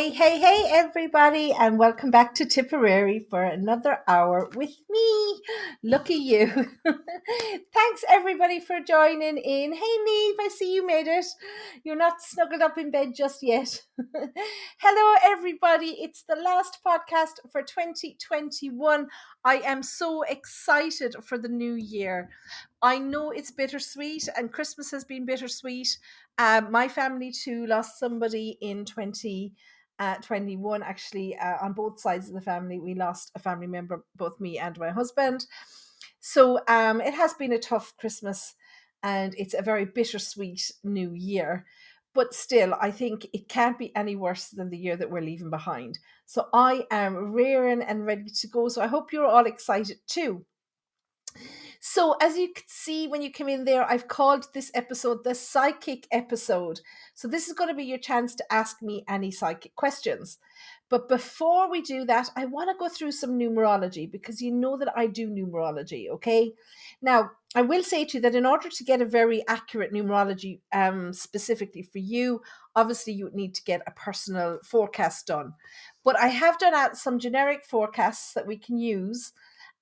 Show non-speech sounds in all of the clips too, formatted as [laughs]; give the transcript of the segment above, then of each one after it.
Hey, hey, hey, everybody, and welcome back to Tipperary for another hour with me. At you. [laughs] Thanks, everybody, for joining in. Hey, Neve, I see you made it. You're not snuggled up in bed just yet. [laughs] Hello, everybody. It's the last podcast for 2021. I am so excited for the new year. I know it's bittersweet, and Christmas has been bittersweet. Um, my family too lost somebody in 20 uh, 21 actually uh, on both sides of the family we lost a family member both me and my husband. So um it has been a tough christmas and it's a very bittersweet new year but still i think it can't be any worse than the year that we're leaving behind. So i am rearing and ready to go. So i hope you're all excited too so, as you could see when you came in there, I've called this episode the psychic episode. So, this is going to be your chance to ask me any psychic questions. But before we do that, I want to go through some numerology because you know that I do numerology, okay? Now, I will say to you that in order to get a very accurate numerology um, specifically for you, obviously you would need to get a personal forecast done. But I have done out some generic forecasts that we can use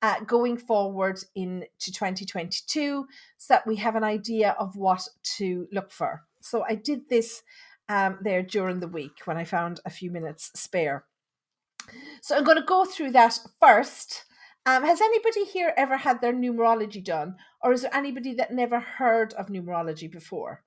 uh, going forward into 2022 so that we have an idea of what to look for. So I did this um, there during the week when I found a few minutes spare. So I'm going to go through that first. Um, has anybody here ever had their numerology done, or is there anybody that never heard of numerology before?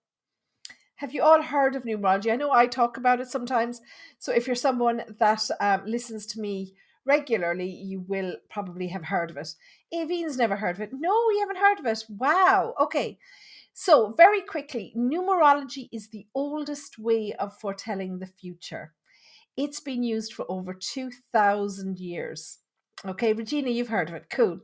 Have you all heard of numerology? I know I talk about it sometimes. So if you're someone that um, listens to me regularly, you will probably have heard of it. Avine's never heard of it. No, we haven't heard of it. Wow. Okay. So, very quickly, numerology is the oldest way of foretelling the future. It's been used for over 2,000 years. Okay, Regina, you've heard of it. Cool.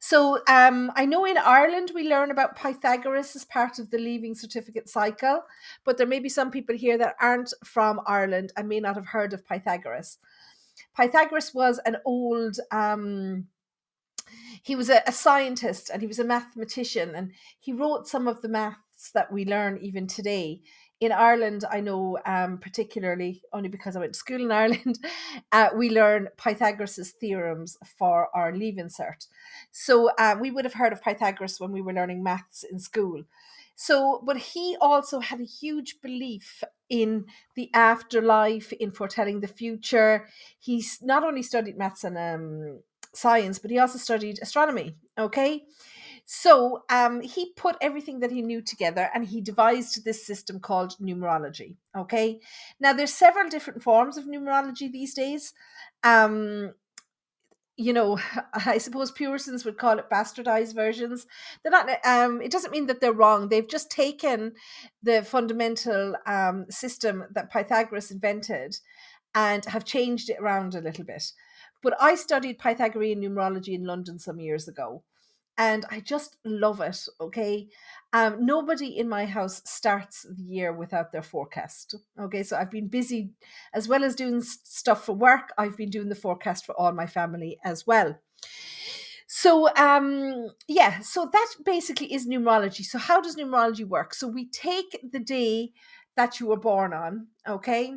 So, um, I know in Ireland we learn about Pythagoras as part of the leaving certificate cycle, but there may be some people here that aren't from Ireland and may not have heard of Pythagoras. Pythagoras was an old um, he was a, a, scientist and he was a mathematician and he wrote some of the maths that we learn even today in ireland i know um, particularly only because i went to school in [laughs] ireland uh, we learn pythagoras's theorems for our Leaving Cert. so uh, we would have heard of pythagoras when we were learning maths in school so, but he also had a huge belief in the afterlife, in foretelling the future. He's not only studied maths and um, science, but he also studied astronomy. Okay. So um, he put everything that he knew together and he devised this system called numerology. Okay. Now, there's several different forms of numerology these days. Um, you know, [laughs] I suppose Puritans would call it bastardized versions. They're not. Um, it doesn't mean that they're wrong. They've just taken the fundamental um, system that Pythagoras invented and have changed it around a little bit. But I studied Pythagorean numerology in London some years ago, and I just love it. Okay, um, nobody in my house starts the year without their forecast. Okay, so I've been busy as well as doing stuff for work. I've been doing the forecast for all my family as well. So um yeah, so that basically is numerology. So how does numerology work? So we take the day that you were born on, okay?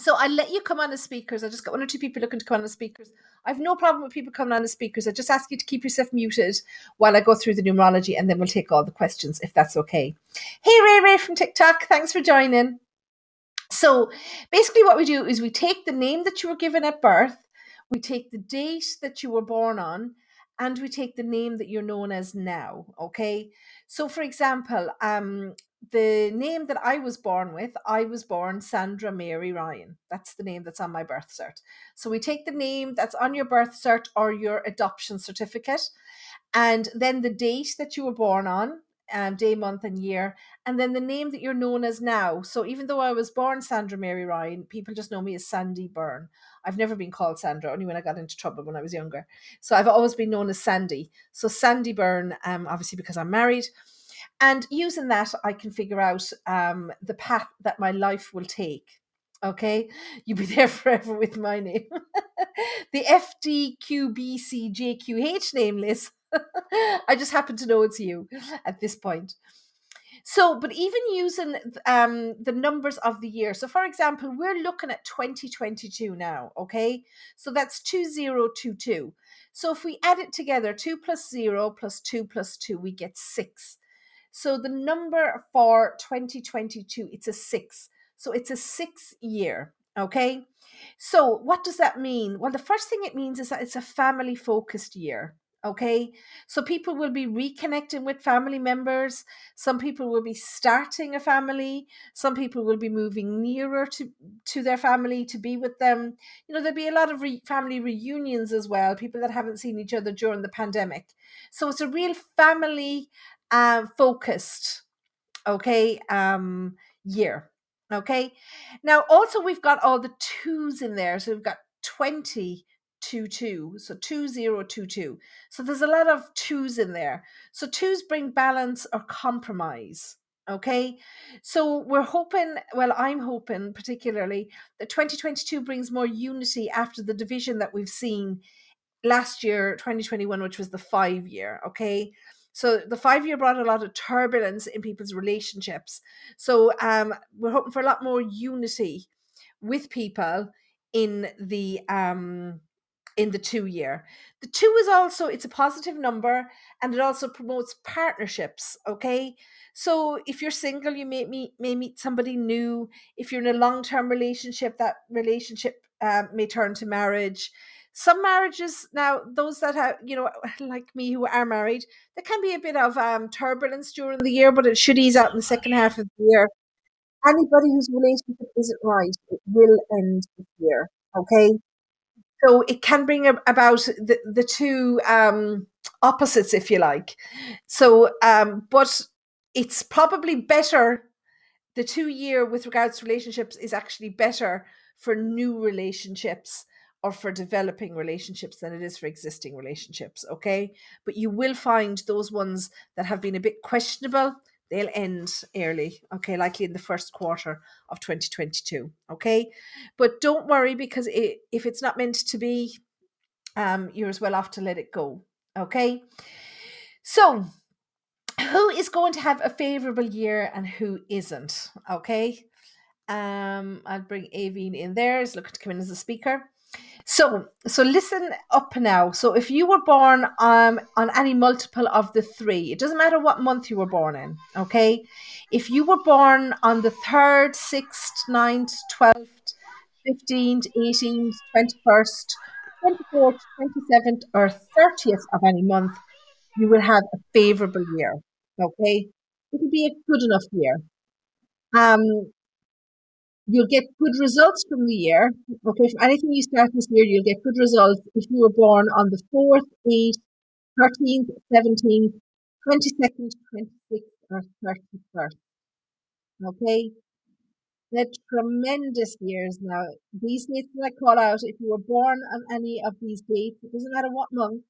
So I'll let you come on as speakers. I just got one or two people looking to come on as speakers. I've no problem with people coming on as speakers. I just ask you to keep yourself muted while I go through the numerology and then we'll take all the questions if that's okay. Hey Ray Ray from TikTok, thanks for joining. So basically what we do is we take the name that you were given at birth, we take the date that you were born on, and we take the name that you're known as now. Okay. So for example, um, the name that I was born with, I was born Sandra Mary Ryan. That's the name that's on my birth cert. So we take the name that's on your birth cert or your adoption certificate, and then the date that you were born on, um, day, month, and year, and then the name that you're known as now. So even though I was born Sandra Mary Ryan, people just know me as Sandie Byrne. I've never been called Sandra, only when I got into trouble when I was younger. So I've always been known as Sandie. So Sandie Byrne, um, obviously because I'm married. And using that, I can figure out um, the path that my life will take. Okay, you'll be [laughs] there forever with my name. [laughs] the FDQBCJQH name, Liz. [laughs] I just happen to know it's you at this point. So, but even using um, the numbers of the year. So, for example, we're looking at 2022 now, okay? So that's 2022. So if we add it together, 2 plus 0 plus 2 plus 2, we get 6. So the number for 2022, it's a 6. So it's a 6 year, okay? So what does that mean? Well, the first thing it means is that it's a family focused year. Okay, so people will be reconnecting with family members. Some people will be starting a family. Some people will be moving nearer to, to their family to be with them. You know, there'll be a lot of re- family reunions as well, people that haven't seen each other during the pandemic. So it's a real family uh, focused, okay, um, year. Okay, now also we've got all the twos in there. So we've got 20 two two so two zero two two so there's a lot of twos in there so twos bring balance or compromise okay so we're hoping well i'm hoping particularly that 2022 brings more unity after the division that we've seen last year 2021 which was the five year okay so the five year brought a lot of turbulence in people's relationships so um we're hoping for a lot more unity with people in the um in the two year. The two is also it's a positive number and it also promotes partnerships. Okay, so if you're single, you may meet may meet somebody new. If you're in a long term relationship, that relationship uh, may turn to marriage. Some marriages now, those that have you know [laughs] like me who are married, there can be a bit of um, turbulence during the year, but it should ease out in the second half of the year. Anybody whose relationship isn't right, it will end this year. Okay, so it can bring about the, the two um, opposites if you like so um, but it's probably better the two year with regards to relationships is actually better for new relationships or for developing relationships than it is for existing relationships okay but you will find those ones that have been a bit questionable they'll end early, okay, likely in the first quarter of 2022, okay? But don't worry because it, if it's not meant to be, um, you're as well off to let it go, okay? So, who is going to have a favorable year and who isn't, okay? Um, I'll bring Avine in there. He's looking to come in as a speaker. So, so listen up now. So, if you were born um, on any multiple of the three, it doesn't matter what month you were born in, okay? If you were born on the 3rd, 6th, 9th, 12th, 15th, 18th, 21st, 24th, 27th, or 30th of any month, you will have a favorable year, okay? It will be a good enough year. Um, you'll get good results from the year. Okay, from anything you start this year, you'll get good results if you were born on the 4th, 8th, 13th, 17th, 22nd, 26th, or 31st. Okay, they're tremendous years now. These dates that I call out, if you were born on any of these dates, it doesn't matter what month,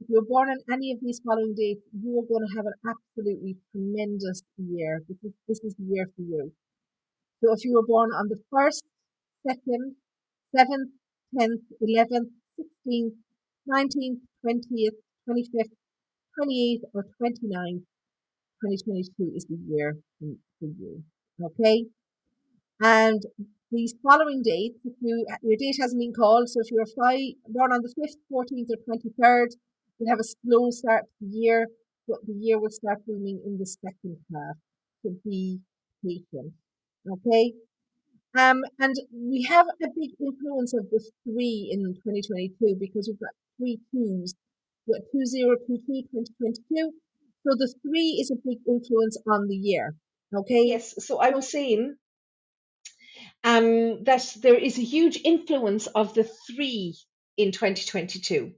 if you were born on any of these following dates, you are going to have an absolutely tremendous year. This is, this is the year for you. So if you were born on the 1st, 2nd, 7th, 10th, 11th, 16th, 19th, 20th, 25th, 28th, or 29th, 2022 is the year for you. Okay? And these following dates, if you, your date hasn't been called, so if you're born on the 5th, 14th, or 23rd, you'll have a slow start to the year, but the year will start booming in the second half. So be patient. Okay? Um, and we have a big influence of the three in 2022 because we've got three twos. We've got 2022, 2022. So the three is a big influence on the year. Okay? Yes, so I was saying um, that there is a huge influence of the three in 2022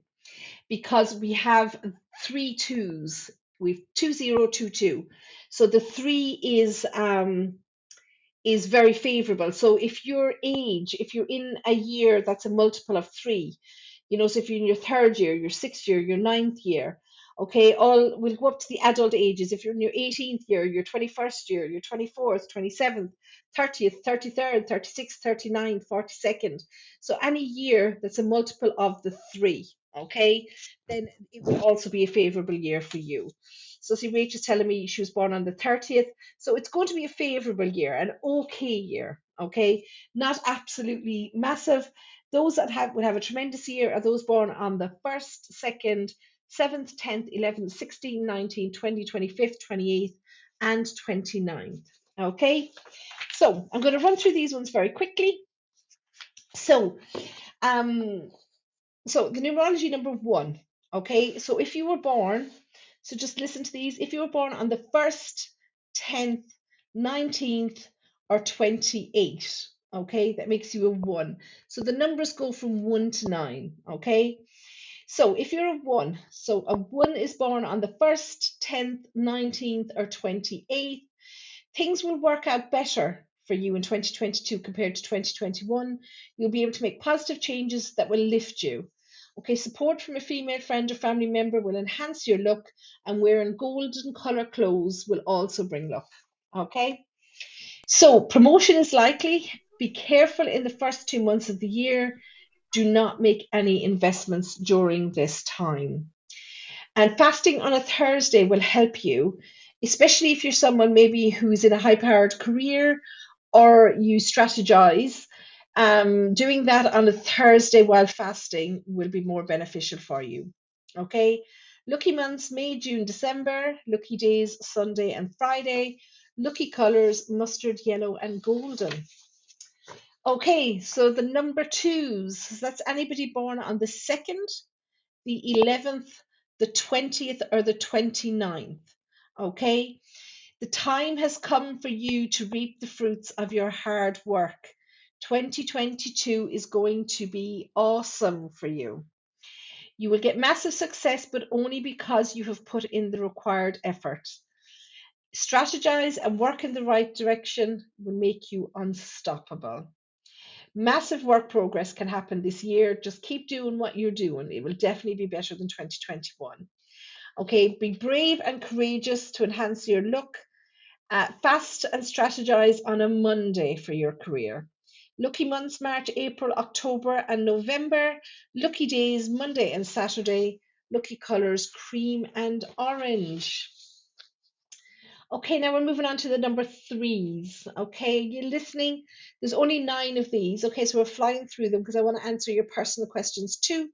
because we have three twos We've 2022. So the three is um, is very favorable. So if your age, if you're in a year that's a multiple of three, you know, so if you're in your third year, your sixth year, your ninth year, okay, all will go up to the adult ages. If you're in your 18th year, your 21st year, your 24th, 27th, 30th, 33rd, 36th, 39th, 42nd. So any year that's a multiple of the three, okay, then it will also be a favorable year for you. So see, Rachel's telling me she was born on the 30th. So it's going to be a favorable year, an okay year, okay? Not absolutely massive. Those that have would have a tremendous year are those born on the 1st, 2nd, 7th, 10th, 11th, 16th, 19th, 20th, 25th, 28th, and 29th. Okay, so I'm going to run through these ones very quickly. So, um, so the numerology number one. Okay, so if you were born so just listen to these. If you were born on the 1st, 10th, 19th, or 28th, okay, that makes you a 1. So the numbers go from 1 to 9, okay? So if you're a 1, so a 1 is born on the 1st, 10th, 19th, or 28th, things will work out better for you in 2022 compared to 2021. You'll be able to make positive changes that will lift you. Okay, support from a female friend or family member will enhance your look, and wearing golden color clothes will also bring luck. Okay, so promotion is likely. Be careful in the first two months of the year. Do not make any investments during this time. And fasting on a Thursday will help you, especially if you're someone maybe who's in a high powered career or you strategize um, doing that on a Thursday while fasting will be more beneficial for you. Okay. Lucky months May, June, December. Lucky days Sunday and Friday. Lucky colors mustard, yellow, and golden. Okay, so the number twos that's anybody born on the 2nd, the 11th, the 20th, or the 29th. Okay, the time has come for you to reap the fruits of your hard work. 2022 is going to be awesome for you. You will get massive success, but only because you have put in the required effort. Strategize and work in the right direction will make you unstoppable. Massive work progress can happen this year. Just keep doing what you're doing. It will definitely be better than 2021. Okay, be brave and courageous to enhance your look. Uh, fast and strategize on a Monday for your career. Lucky months March, April, October, and November. Lucky days Monday and Saturday. Lucky colors cream and orange. Okay, now we're moving on to the number threes. Okay, you're listening. There's only nine of these. Okay, so we're flying through them because I want to answer your personal questions too.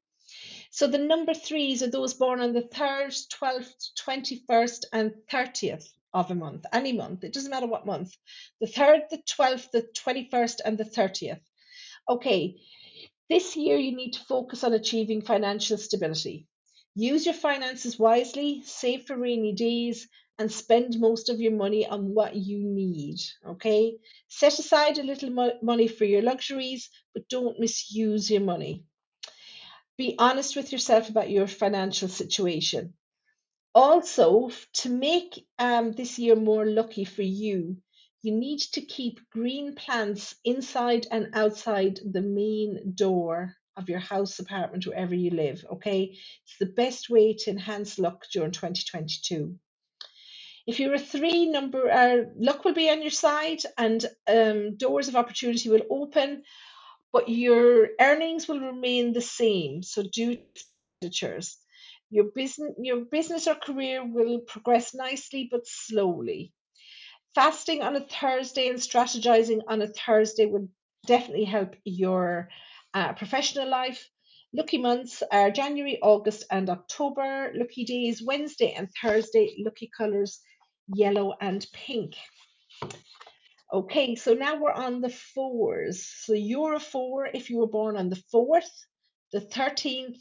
So the number threes are those born on the 3rd, 12th, 21st, and 30th of a month, any month, it doesn't matter what month, the 3rd, the 12th, the 21st, and the 30th. Okay, this year you need to focus on achieving financial stability. Use your finances wisely, save for rainy days, and spend most of your money on what you need. Okay, set aside a little mo- money for your luxuries, but don't misuse your money. Be honest with yourself about your financial situation also to make um, this year more lucky for you you need to keep green plants inside and outside the main door of your house apartment wherever you live okay? It's the best way to enhance luck during 2022 if you're a three number uh, luck will be on your side and um, doors of opportunity will open but your earnings will remain the same. So do expenditures your business, your business or career will progress nicely but slowly. Fasting on a Thursday and strategizing on a Thursday will definitely help your uh, professional life. Lucky months are January, August, and October. Lucky days Wednesday and Thursday. Lucky colors yellow and pink. Okay, so now we're on the fours. So you're a four if you were born on the 4th, the 13th,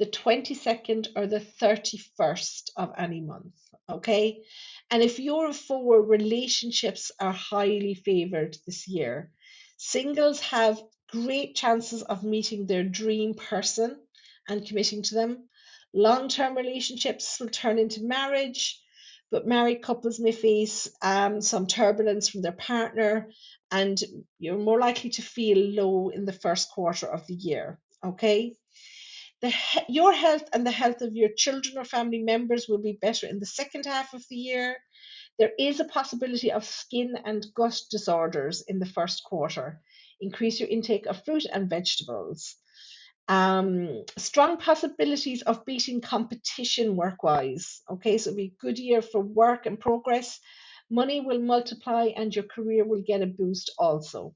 the 22nd or the 31st of any month. Okay. And if you're four, relationships are highly favored this year. Singles have great chances of meeting their dream person and committing to them. Long term relationships will turn into marriage. but married couples may face um, some turbulence from their partner, and you're more likely to feel low in the first quarter of the year. Okay. The, your health and the health of your children or family members will be better in the second half of the year. There is a possibility of skin and gut disorders in the first quarter. Increase your intake of fruit and vegetables. Um, strong possibilities of beating competition work wise. Okay, so it'll be a good year for work and progress. Money will multiply and your career will get a boost also.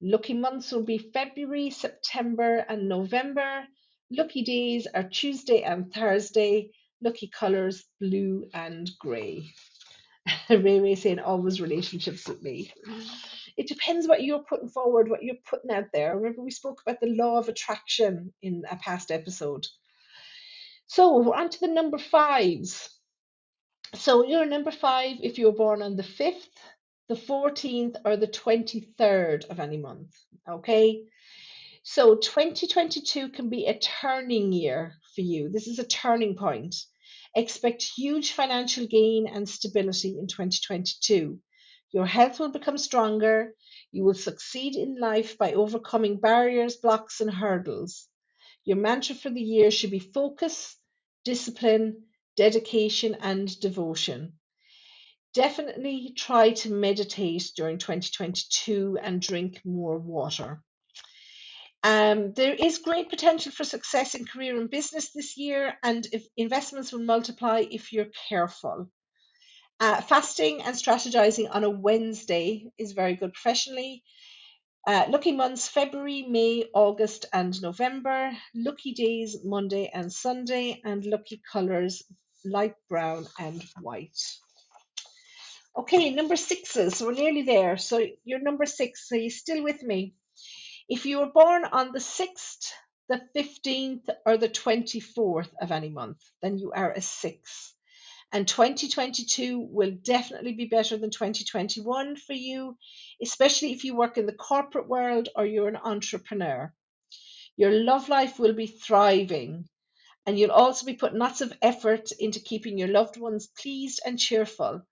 Lucky months will be February, September, and November. Lucky days are Tuesday and Thursday. Lucky colours blue and grey. [laughs] Ray Ray saying always relationships with me. It depends what you're putting forward, what you're putting out there. Remember, we spoke about the law of attraction in a past episode. So we're on to the number fives. So you're a number five if you were born on the 5th, the 14th, or the 23rd of any month. Okay. So 2022 can be a turning year for you. This is a turning point. Expect huge financial gain and stability in 2022. Your health will become stronger. You will succeed in life by overcoming barriers, blocks, and hurdles. Your mantra for the year should be focus, discipline, dedication, and devotion. Definitely try to meditate during 2022 and drink more water. Um, there is great potential for success in career and business this year, and investments will multiply if you're careful. Uh, fasting and strategizing on a Wednesday is very good professionally. Uh, lucky months February, May, August, and November. Lucky days Monday and Sunday, and lucky colors light brown and white. Okay, number sixes. So we're nearly there. So you're number six. So you still with me? If you were born on the 6th, the 15th, or the 24th of any month, then you are a six. And 2022 will definitely be better than 2021 for you, especially if you work in the corporate world or you're an entrepreneur. Your love life will be thriving, and you'll also be putting lots of effort into keeping your loved ones pleased and cheerful.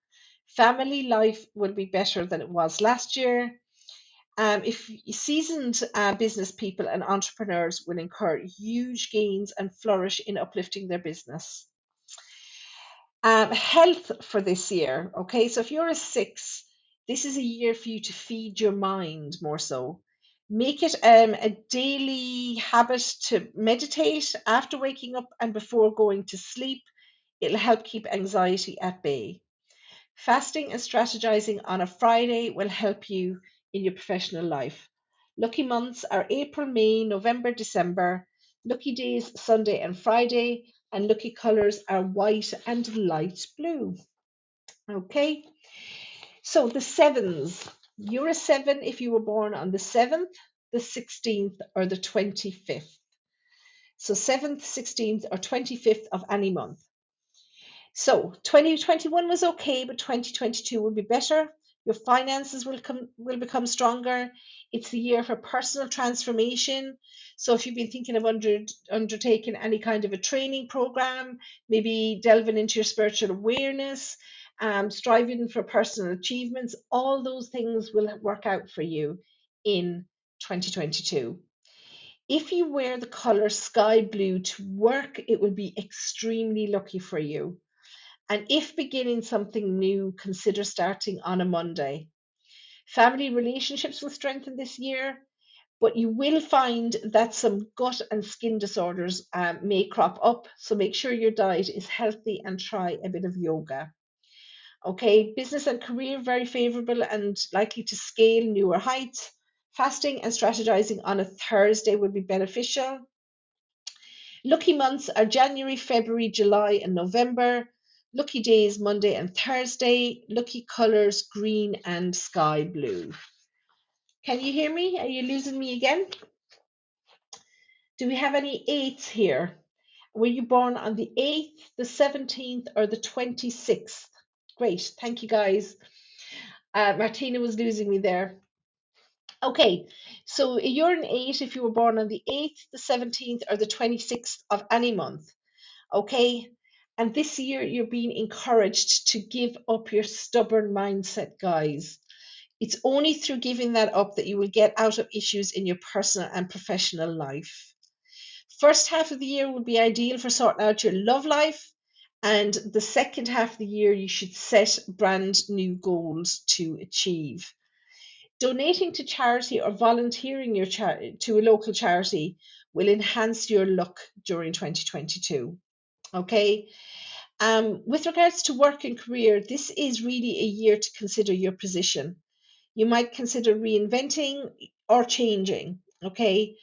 Family life will be better than it was last year. Um, if seasoned uh, business people and entrepreneurs will incur huge gains and flourish in uplifting their business. Um, health for this year. Okay, so if you're a six, this is a year for you to feed your mind more so. Make it um, a daily habit to meditate after waking up and before going to sleep. It'll help keep anxiety at bay. Fasting and strategizing on a Friday will help you in your professional life. Lucky months are April, May, November, December. Lucky days, Sunday and Friday. And lucky colors are white and light blue. Okay, so the sevens. You're a seven if you were born on the 7th, the 16th, or the 25th. So 7th, 16th, or 25th of any month. So 2021 was okay, but 2022 will be better. Your finances will come will become stronger. It's the year for personal transformation. So if you've been thinking of under, undertaking any kind of a training program, maybe delving into your spiritual awareness, um, striving for personal achievements, all those things will work out for you in 2022. If you wear the color sky blue to work, it will be extremely lucky for you. And if beginning something new, consider starting on a Monday. Family relationships will strengthen this year, but you will find that some gut and skin disorders um, may crop up. So make sure your diet is healthy and try a bit of yoga. Okay, business and career very favorable and likely to scale newer heights. Fasting and strategizing on a Thursday would be beneficial. Lucky months are January, February, July, and November. Lucky days Monday and Thursday. Lucky colors green and sky blue. Can you hear me? Are you losing me again? Do we have any eights here? Were you born on the 8th, the 17th, or the 26th? Great, thank you guys. Uh, Martina was losing me there. Okay, so you're an 8 if you were born on the 8th, the 17th, or the 26th of any month. Okay, And this year, you're being encouraged to give up your stubborn mindset, guys. It's only through giving that up that you will get out of issues in your personal and professional life. First half of the year would be ideal for sorting out your love life, and the second half of the year, you should set brand new goals to achieve. Donating to charity or volunteering your char- to a local charity will enhance your luck during 2022. Okay. Um, with regards to work and career, this is really a year to consider your position. You might consider reinventing or changing. Okay.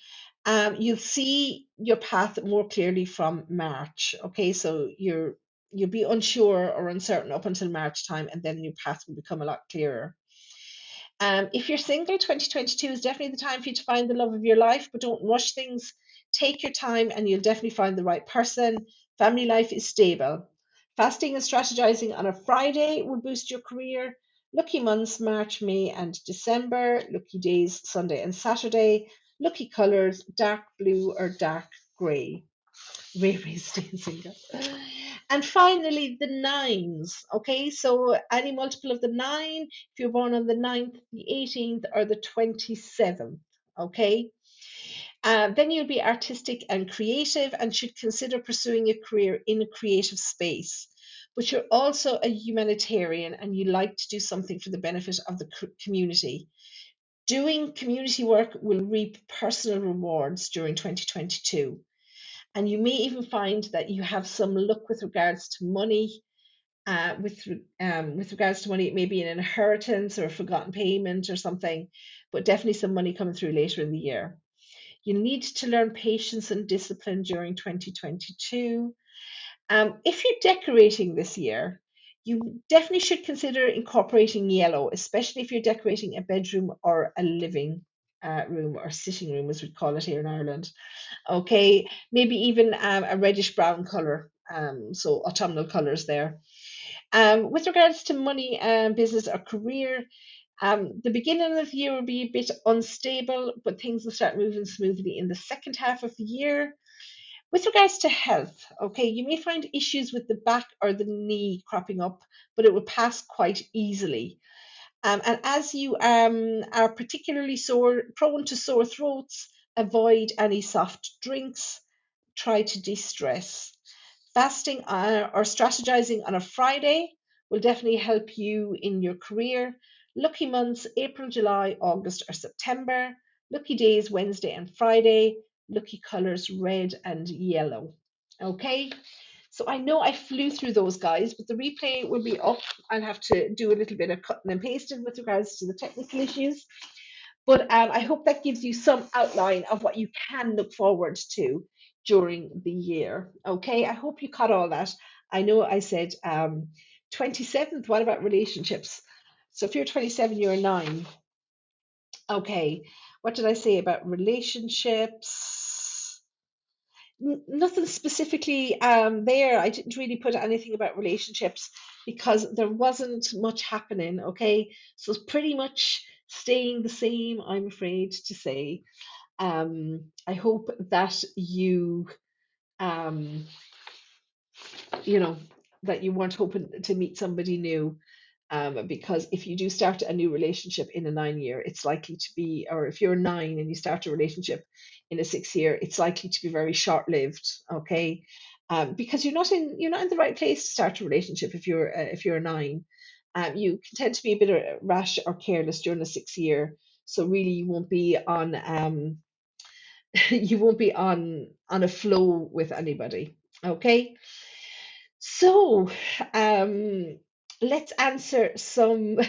Um, you'll see your path more clearly from March. Okay. So you're you'll be unsure or uncertain up until March time, and then your path will become a lot clearer. Um, if you're single, 2022 is definitely the time for you to find the love of your life, but don't rush things. Take your time and you'll definitely find the right person. Family life is stable. Fasting and strategizing on a Friday will boost your career. Lucky months March, May, and December. Lucky days Sunday and Saturday. Lucky colors dark blue or dark grey. [laughs] Ray Ray staying single. And finally, the nines. Okay, so any multiple of the nine, if you're born on the 9th, the 18th, or the 27th. Okay, uh, then you'll be artistic and creative and should consider pursuing a career in a creative space. But you're also a humanitarian and you like to do something for the benefit of the community. Doing community work will reap personal rewards during 2022 and you may even find that you have some luck with regards to money. Uh, with um, with regards to money, it may be an inheritance or a forgotten payment or something, but definitely some money coming through later in the year. You need to learn patience and discipline during 2022. Um, if you're decorating this year, you definitely should consider incorporating yellow, especially if you're decorating a bedroom or a living uh, room or sitting room, as we call it here in Ireland. Okay, maybe even um, a reddish brown color, um, so autumnal colors there. Um, with regards to money and business or career, um, the beginning of the year will be a bit unstable, but things will start moving smoothly in the second half of the year. With regards to health, okay, you may find issues with the back or the knee cropping up, but it will pass quite easily. Um, and as you um, are particularly sore, prone to sore throats, avoid any soft drinks. Try to de stress. Fasting uh, or strategizing on a Friday will definitely help you in your career. Lucky months April, July, August, or September. Lucky days Wednesday and Friday. Lucky colors red and yellow. Okay, so I know I flew through those guys, but the replay will be up. I'll have to do a little bit of cutting and pasting with regards to the technical issues. But um, I hope that gives you some outline of what you can look forward to during the year. Okay, I hope you caught all that. I know I said um, 27th. What about relationships? So if you're 27, you're nine. Okay, what did I say about relationships? Nothing specifically um, there. I didn't really put anything about relationships because there wasn't much happening. Okay, so it's pretty much staying the same, I'm afraid to say. Um, I hope that you, um, you know, that you weren't hoping to meet somebody new. Um, because if you do start a new relationship in a nine year, it's likely to be, or if you're nine and you start a relationship in a six year, it's likely to be very short lived. Okay, um, because you're not in you're not in the right place to start a relationship if you're uh, if you're nine. Um, you can tend to be a bit uh, rash or careless during the six year, so really you won't be on um [laughs] you won't be on on a flow with anybody. Okay, so um let's answer some. [laughs]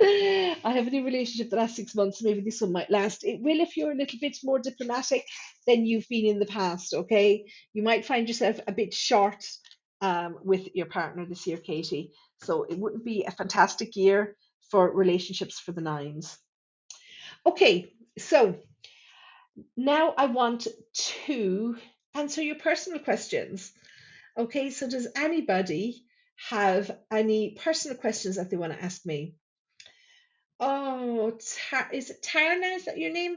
I have a new relationship the last six months. Maybe this one might last. It will if you're a little bit more diplomatic than you've been in the past. Okay, you might find yourself a bit short um, with your partner this year, Katie. So it wouldn't be a fantastic year for relationships for the nines. Okay, so now I want to answer your personal questions. Okay, so does anybody have any personal questions that they want to ask me? Oh, is it Tarna? Is that your name?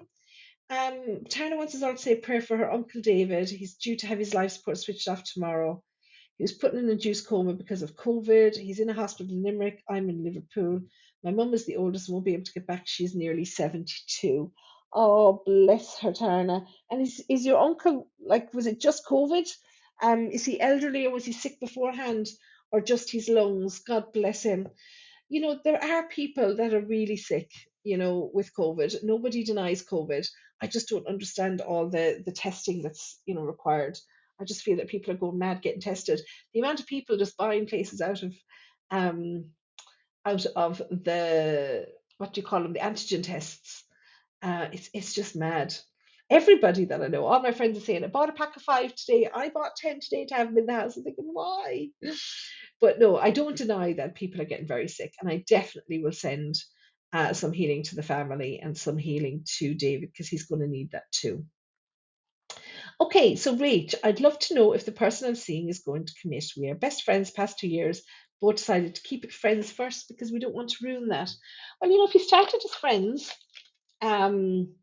Um, Tarna wants us all to say a prayer for her uncle David. He's due to have his life support switched off tomorrow. He was put in an induced coma because of COVID. He's in a hospital in Limerick. I'm in Liverpool. My mum is the oldest and won't be able to get back. She's nearly 72. Oh, bless her, Tarna. And is, is your uncle, like, was it just COVID? Um, is he elderly or was he sick beforehand or just his lungs? God bless him. You know, there are people that are really sick, you know, with COVID. Nobody denies COVID. I just don't understand all the, the testing that's, you know, required. I just feel that people are going mad getting tested. The amount of people just buying places out of um out of the what do you call them, the antigen tests. Uh, it's it's just mad. Everybody that I know, all my friends are saying, I bought a pack of five today. I bought ten today to have them in the house. I'm thinking, why? But no, I don't deny that people are getting very sick, and I definitely will send uh, some healing to the family and some healing to David because he's going to need that too. Okay, so Rach, I'd love to know if the person I'm seeing is going to commit. We are best friends past two years, both decided to keep it friends first because we don't want to ruin that. Well, you know, if you started as friends, um,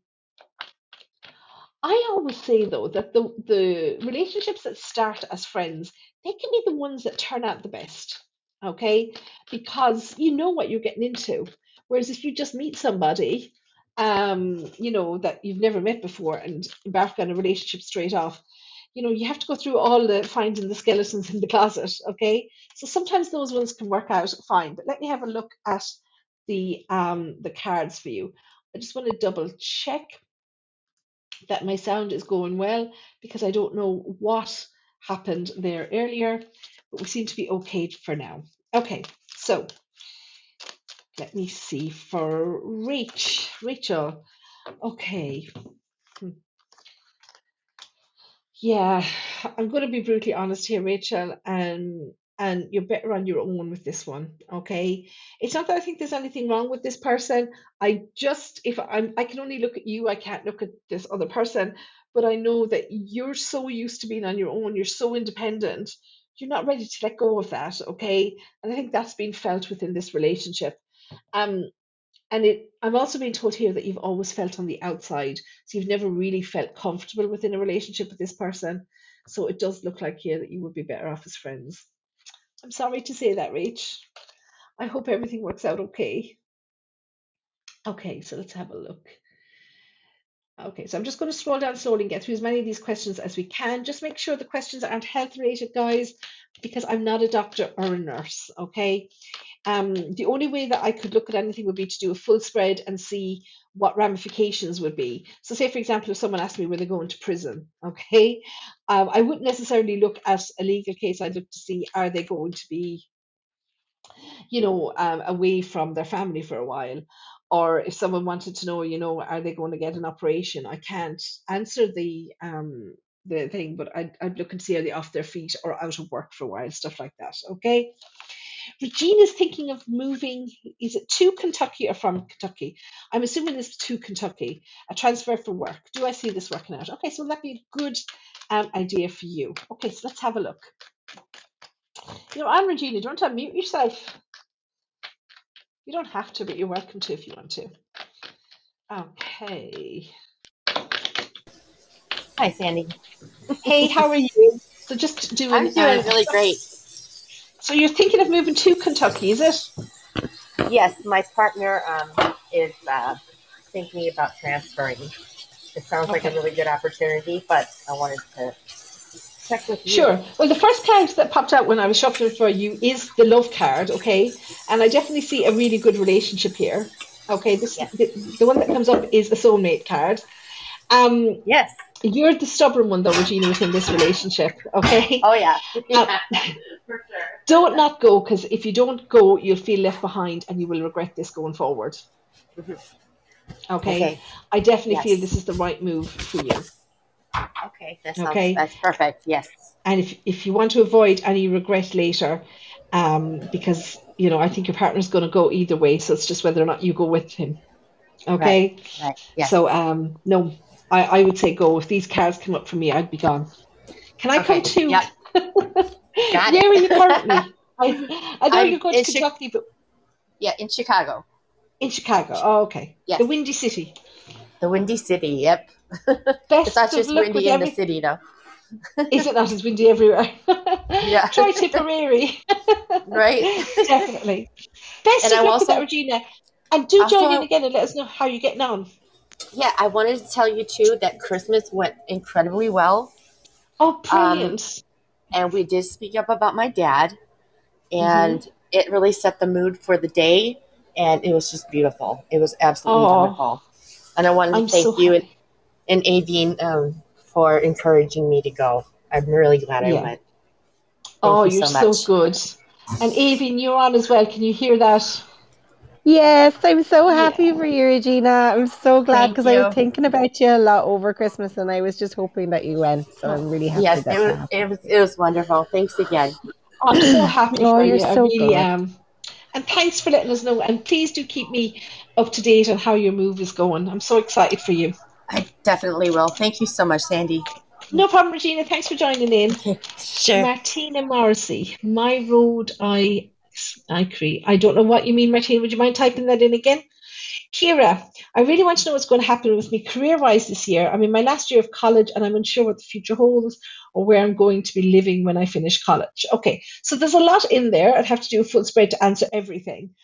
I always say though that the the relationships that start as friends, they can be the ones that turn out the best. Okay? Because you know what you're getting into. Whereas if you just meet somebody, um, you know, that you've never met before and embark on a relationship straight off, you know, you have to go through all the finding the skeletons in the closet. Okay? So sometimes those ones can work out fine. But let me have a look at the um the cards for you. I just want to double check that my sound is going well because I don't know what happened there earlier, but we seem to be okay for now. Okay, so let me see for Rach, Rachel. Okay, hmm, yeah, I'm going to be brutally honest here, Rachel, and and you're better on your own with this one. Okay, it's not that I think there's anything wrong with this person. I just if I'm I can only look at you, I can't look at this other person. But I know that you're so used to being on your own, you're so independent, you're not ready to let go of that. Okay, and I think that's been felt within this relationship. Um, and it I'm also being told here that you've always felt on the outside, so you've never really felt comfortable within a relationship with this person. So it does look like here that you would be better off as friends. I'm sorry to say that, Rach. I hope everything works out okay. Okay, so let's have a look. Okay, so I'm just going to scroll down slowly and get through as many of these questions as we can. Just make sure the questions aren't health related, guys, because I'm not a doctor or a nurse. Okay, um, the only way that I could look at anything would be to do a full spread and see what ramifications would be. So, say for example, if someone asked me were they going to prison, [laughs] okay, um, I wouldn't necessarily look at a legal case. I'd look to see are they going to be you know, um, away from their family for a while. Or if someone wanted to know, you know, are they going to get an operation? I can't answer the um the thing, but I'd, I'd look and see are they off their feet or out of work for a while, stuff like that. Okay. Regina's thinking of moving. Is it to Kentucky or from Kentucky? I'm assuming it's to Kentucky. A transfer for work. Do I see this working out? Okay, so that'd be a good um, idea for you. Okay, so let's have a look. You know, I'm Regina. Do you want to unmute yourself? You don't have to, but you're welcome to if you want to. Okay. Hi, Sandie. Hey, how are you? So just doing. I'm doing uh, really great. So you're thinking of moving to Kentucky, is it? Yes, my partner um, is uh, thinking about transferring. It sounds like a really good opportunity, but I wanted to check with you. Sure. Well, the first card that popped out when I was shuffling for you is the love card, okay? And I definitely see a really good relationship here. Okay, this the, the one that comes up is the soulmate card. Um, Yes. you're the stubborn one though, Regina, within this relationship. Okay. [laughs] Oh, yeah. [laughs] Uh, For sure. don't not go because if you don't go, you'll feel left behind and you will regret this going forward. Mhm. Okay. Okay. I definitely Yes. feel this is the right move for you. Okay. That sounds, Okay. That's perfect. Yes. And if if you want to avoid any regret later, um, because you know I think your partner's going to go either way, so it's just whether or not you go with him. Okay. Right. Yes. So um, no, I I would say go. If these cards come up for me, I'd be gone. Can I Okay, come too? yep. [laughs] Got Where are you currently? [laughs] I I know you're going in to Chi- Kentucky, but yeah, in Chicago, in Chicago. Oh, okay. Yes. The Windy City. the Windy City. Yep. [laughs] It's not just windy in every- the city, though. Is it not? It's windy everywhere. Yeah. Try Tipperary. Right. Definitely. Best And of luck with that, Regina. And do join Also- in again and let us know how you're getting on. Yeah, I wanted to tell you too that Christmas went incredibly well. Oh, brilliant. and we did speak up about my dad and it really set the mood for the day and it was just beautiful it was absolutely Aw. wonderful and i wanted to I'm thank so you and, and Aideen um, for encouraging me to go i'm really glad i went Thank oh, you you're so so, good. And Avin, you're on as well. Can you hear that? Yes, I'm so happy Yeah. for you, Regina. I'm so glad because I was thinking about you a lot over Christmas and I was just hoping that you went. So I'm really happy yes that it was, it was it was wonderful thanks again oh, I'm so happy Oh, for you're you. I so really good. am. And thanks for letting us know. And please do keep me up to date on how your move is going. I'm so excited for you. i definitely will thank you so much sandy No problem, Regina. Thanks for joining in. sure Martina Morrissey, my road I I agree. I don't know what you mean, Martina. Would you mind typing that in again? Kira, I really want to know what's going to happen with me career wise this year. I'm in my last year of college and I'm unsure what the future holds or where I'm going to be living when I finish college. Okay, so there's a lot in there. I'd have to do a full spread to answer everything.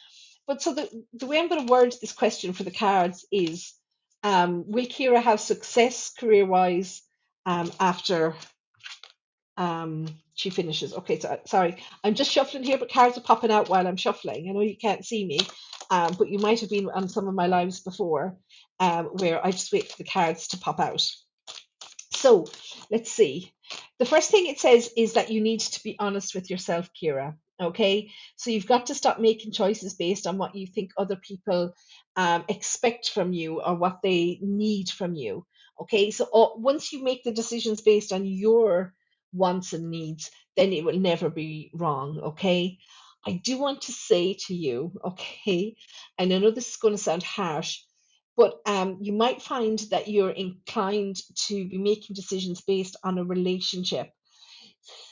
But so the, the way I'm going to word this question for the cards is um, Will Kira have success career wise um, after um, she finishes? Okay, so sorry, I'm just shuffling here, but cards are popping out while I'm shuffling. I know you can't see me, um, but you might have been on some of my lives before um, where I just wait for the cards to pop out. So let's see. The first thing it says is that you need to be honest with yourself, Kira. Okay, so you've got to stop making choices based on what you think other people um, expect from you or what they need from you. Okay, so uh, once you make the decisions based on your wants and needs, then it will never be wrong. Okay, I do want to say to you, okay, and I know this is going to sound harsh, but um, you might find that you're inclined to be making decisions based on a relationship.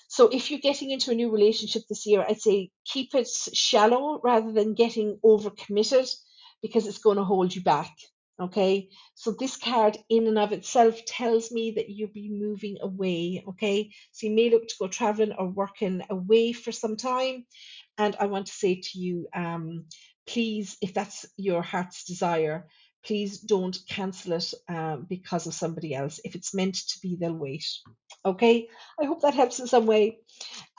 So if you're getting into a new relationship this year, I'd say keep it shallow rather than getting overcommitted because it's going to hold you back. Okay. So this card in and of itself tells me that you'll be moving away. Okay. So you may look to go traveling or working away for some time. And I want to say to you, um, please, if that's your heart's desire, please don't cancel it um, because of somebody else. If it's meant to be, they'll wait. Okay. I hope that helps in some way.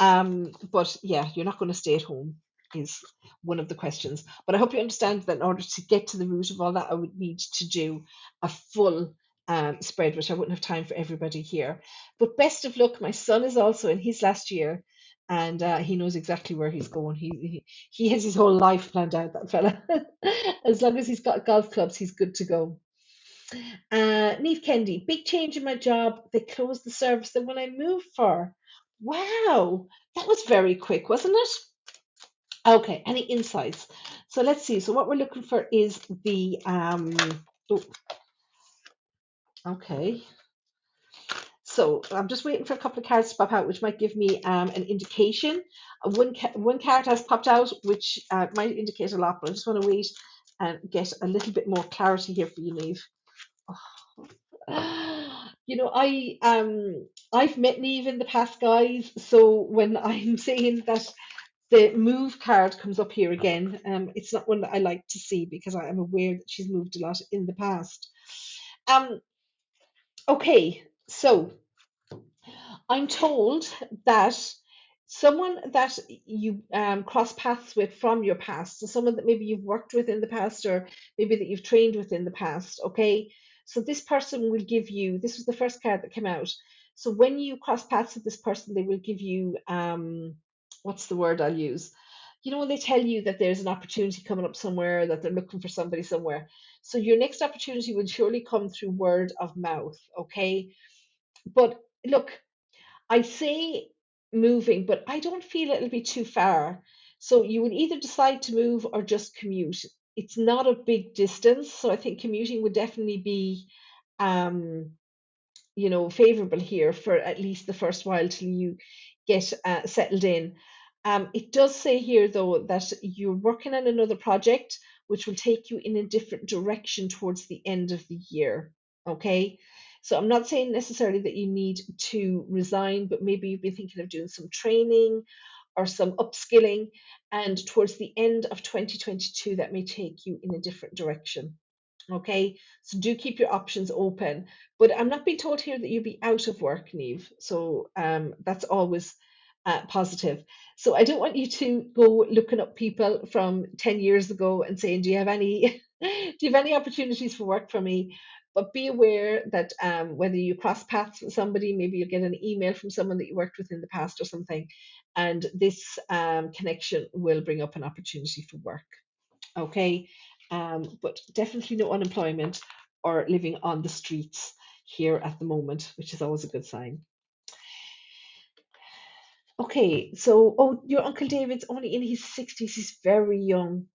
Um, but yeah, you're not going to stay at home is one of the questions. But I hope you understand that in order to get to the root of all that, I would need to do a full um, spread, which I wouldn't have time for everybody here. But best of luck. My son is also in his last year. And uh, he knows exactly where he's going. He, he he has his whole life planned out. That fella. [laughs] as long as he's got golf clubs, he's good to go. Uh, Neve Kennedy, big change in my job. They closed the service the one I moved for. Wow, that was very quick, wasn't it? Okay, any insights? So let's see. So what we're looking for is the um. Oh, okay. So I'm just waiting for a couple of cards to pop out, which might give me um, an indication. Uh, One ca- one card has popped out, which uh, might indicate a lot, but I just want to wait and get a little bit more clarity here for you, Neve. [sighs] You know, I um I've met Neve in the past, guys. So when [laughs] I'm saying that the move card comes up here again, um, it's not one that I like to see because I am aware that she's moved a lot in the past. Um, okay, so I'm told that someone that you um, cross paths with from your past, so someone that maybe you've worked with in the past or maybe that you've trained with in the past, okay? So this person will give you, this was the first card that came out. So when you cross paths with this person, they will give you, um, what's the word I'll use? You know, when they tell you that there's an opportunity coming up somewhere, that they're looking for somebody somewhere. So your next opportunity will surely come through word of mouth, okay? But look, I say moving, but I don't feel it'll be too far. So you would either decide to move or just commute. It's not a big distance, so I think commuting would definitely be, um, you know, favorable here for at least the first while till you get uh, settled in. Um, it does say here though that you're working on another project which will take you in a different direction towards the end of the year. Okay, So I'm not saying necessarily that you need to resign, but maybe you've been thinking of doing some training or some upskilling, and towards the end of 2022, that may take you in a different direction. Okay, so do keep your options open. But I'm not being told here that you'll be out of work, Neve. So um, that's always uh, positive. So I don't want you to go looking up people from 10 years ago and saying, do you have any, [laughs] do you have any opportunities for work for me? But be aware that um, whether you cross paths with somebody, maybe you'll get an email from someone that you worked with in the past or something, and this um, connection will bring up an opportunity for work. Okay, um, but definitely no unemployment or living on the streets here at the moment, which is always a good sign. Okay, so oh, your Uncle David's only in his 60s, he's very young.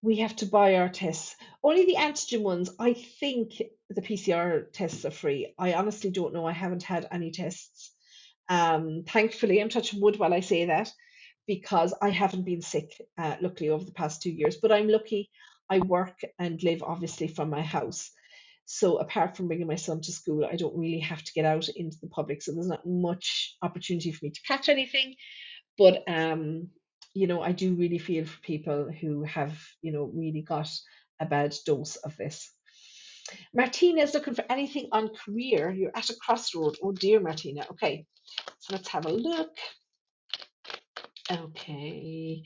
We have to buy our tests. Only the antigen ones, I think the PCR tests are free. I honestly don't know. I haven't had any tests. Um, thankfully, I'm touching wood while I say that because I haven't been sick, uh, luckily, over the past two years. But I'm lucky I work and live obviously from my house. So apart from bringing my son to school, I don't really have to get out into the public. So there's not much opportunity for me to catch anything. But um, you know, I do really feel for people who have, you know, really got a bad dose of this. Martina is looking for anything on career. You're at a crossroad. Oh dear, Martina. Okay, so let's have a look. Okay,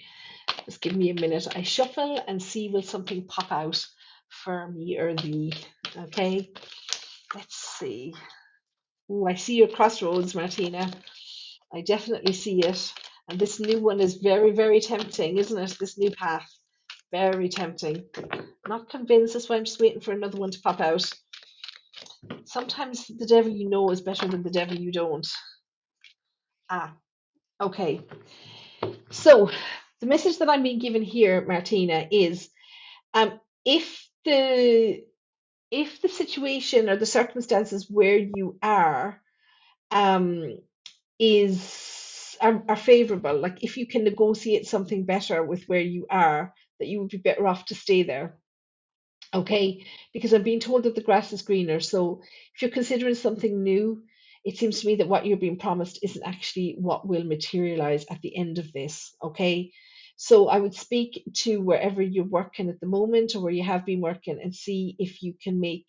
just give me a minute. I shuffle and see will something pop out for me or thee. Okay, let's see. Oh, I see your crossroads, Martina. I definitely see it. And this new one is very, very tempting, isn't it? This new path. Very tempting. Not convinced, that's why I'm just waiting for another one to pop out. Sometimes the devil you know is better than the devil you don't. Ah, okay. So the message that I'm being given here, Martina, is um, if the if the situation or the circumstances where you are um, is are, are favorable, like if you can negotiate something better with where you are, that you would be better off to stay there. Okay, because I'm being told that the grass is greener. So if you're considering something new, it seems to me that what you're being promised isn't actually what will materialize at the end of this. Okay, so I would speak to wherever you're working at the moment or where you have been working and see if you can make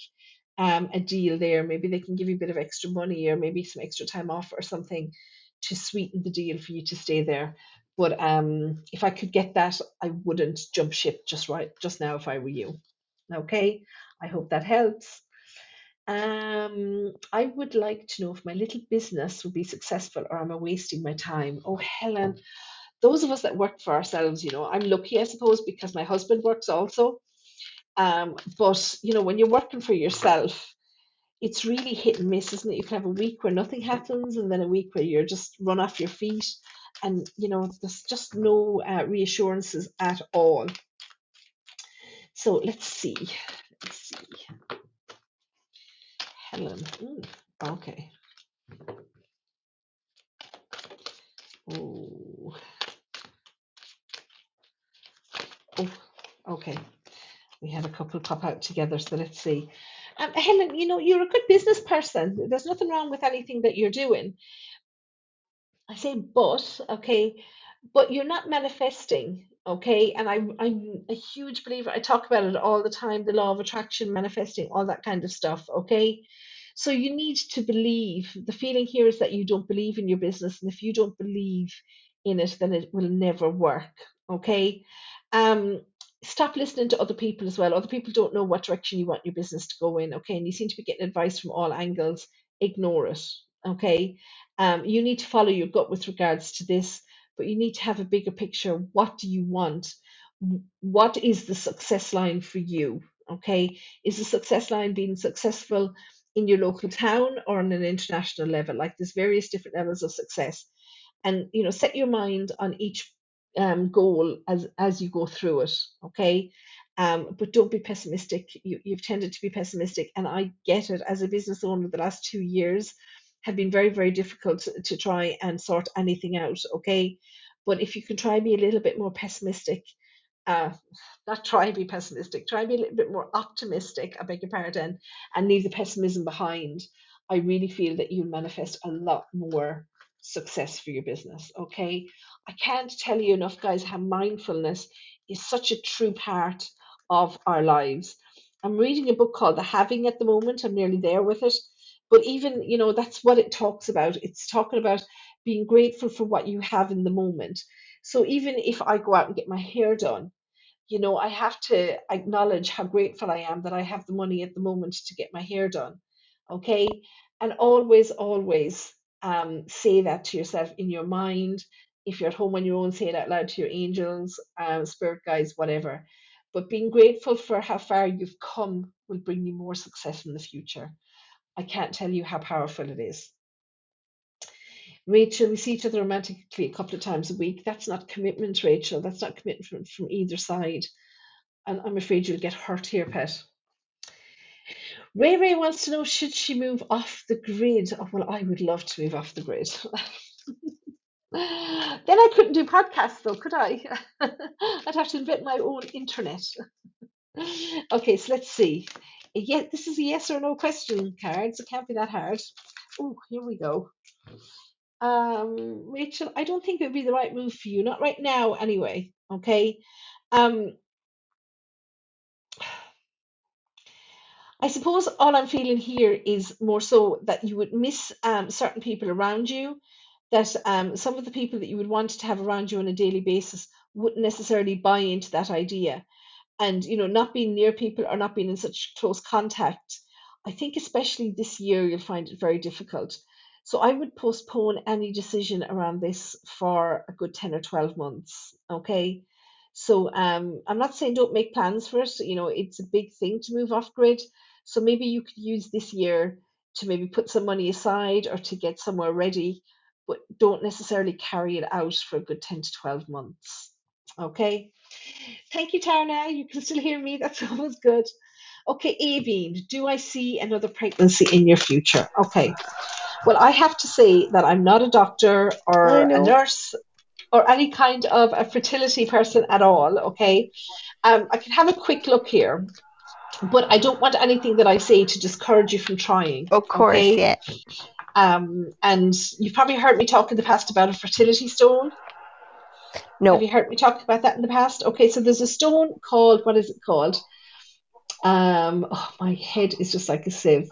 um, a deal there. Maybe they can give you a bit of extra money or maybe some extra time off or something to sweeten the deal for you to stay there. But um, if I could get that, I wouldn't jump ship just right just now if I were you. Okay, I hope that helps. Um, I would like to know if my little business will be successful or am I wasting my time? Oh, Helen, those of us that work for ourselves, you know, I'm lucky, I suppose, because my husband works also. Um, but you know, when you're working for yourself, it's really hit and miss, isn't it? You can have a week where nothing happens, and then a week where you're just run off your feet, and you know, there's just no uh, reassurances at all. So let's see. Let's see. Helen. Mm, okay. Oh. Oh, okay. We a couple pop out together, so let's see. Um, Helen, you know, you're a good business person. There's nothing wrong with anything that you're doing. I say but, okay, but you're not manifesting, okay? And I'm I'm a huge believer. I talk about it all the time, the law of attraction, manifesting, all that kind of stuff, okay? So you need to believe. The feeling here is that you don't believe in your business, and if you don't believe in it, then it will never work, okay? Um, stop listening to other people as well. Other people don't know what direction you want your business to go in, okay? And you seem to be getting advice from all angles. Ignore it, okay? Um, you need to follow your gut with regards to this, but you need to have a bigger picture. What do you want? What is the success line for you? Okay, is the success line being successful in your local town or on an international level? Like there's various different levels of success, and you know, set your mind on each um, goal as as you go through it. Okay, um, but don't be pessimistic. You, you've tended to be pessimistic, and I get it. As a business owner, the last two years have been very very difficult to, to try and sort anything out. Okay, but if you can try and be a little bit more pessimistic, uh, not try and be pessimistic, try and be a little bit more optimistic, I beg your pardon, and leave the pessimism behind, I really feel that you'll manifest a lot more success for your business. Okay. I can't tell you enough, guys, how mindfulness is such a true part of our lives. I'm reading a book called The Having at the moment. I'm nearly there with it. But even, you know, that's what it talks about. It's talking about being grateful for what you have in the moment. So even if I go out and get my hair done, you know, I have to acknowledge how grateful I am that I have the money at the moment to get my hair done. Okay. And always, always um, say that to yourself in your mind. If you're at home on your own, say it out loud to your angels, um, spirit guides, whatever. But being grateful for how far you've come will bring you more success in the future. I can't tell you how powerful it is. Rachel, we see each other romantically a couple of times a week. That's not commitment, Rachel. That's not commitment from, from either side. And I'm afraid you'll get hurt here, pet. Ray Ray wants to know should she move off the grid? Oh, well, I would love to move off the grid. [laughs] then I couldn't do podcasts, though, could I? [laughs] I'd have to invent my own internet. [laughs] okay, so let's see. Yeah, this is a yes or no question card, so it can't be that hard. Oh, here we go. Um, Rachel, I don't think it would be the right move for you, not right now, anyway. Okay. Um, I suppose all I'm feeling here is more so that you would miss um, certain people around you, that um, some of the people that you would want to have around you on a daily basis wouldn't necessarily buy into that idea. And, you know, not being near people or not being in such close contact, I think especially this year you'll find it very difficult. So I would postpone any decision around this for a good 10 or 12 months. Okay. So um, I'm not saying don't make plans for it. You know, it's a big thing to move off grid. So maybe you could use this year to maybe put some money aside or to get somewhere ready, but don't necessarily carry it out for a good 10 to 12 months. Okay. Thank you, Tarna. You can still hear me. [laughs] That's always good. Okay, Aveen, do I see another pregnancy in your future? Okay. Well, I have to say that I'm not a doctor or a nurse or any kind of a fertility person at all. Okay. Um, I can have a quick look here, but I don't want anything that I say to discourage you from trying. Of course, okay? yeah. Um, and you've probably heard me talk in the past about a fertility stone. No. Have you heard me talk about that in the past? Okay, so there's a stone called what is it called? Um, oh, my head is just like a sieve.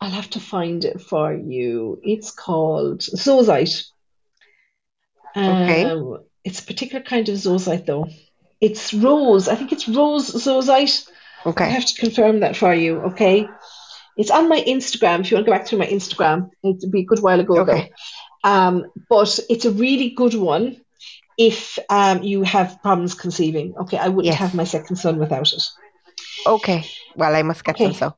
I'll have to find it for you. It's called zoisite. Okay. Um, it's a particular kind of zoisite, though. It's rose. I think it's rose zoisite. Okay, I have to confirm that for you. Okay. It's on my Instagram. If you want to go back through my Instagram, it'd be a good while ago, Okay. though. Um, but it's a really good one if um, you have problems conceiving. Okay, I wouldn't Yes. have my second son without it. Okay. Well, I must get some Okay. so.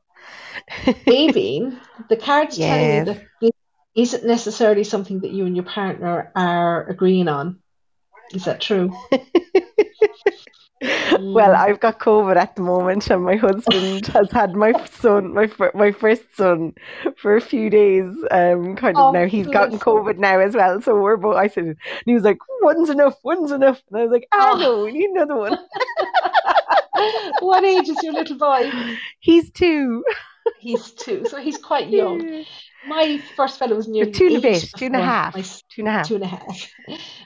[laughs] Aveen, the cards tell me Yes. that this isn't necessarily something that you and your partner are agreeing on. Is that true? [laughs] [laughs] Well. I've got COVID at the moment, and my husband [laughs] has had my son, my my first son, for a few days. Um, kind of Oh, now he's gotten COVID now as well. So we're both. I said, and he was like, "One's enough, one's enough," and I was like, "Ah, Oh. no, we need another one." [laughs] what age is your little boy? He's two. He's two, so he's quite young. My first fellow was nearly two and a bit, two and a half, my s- two and a half. two and a half.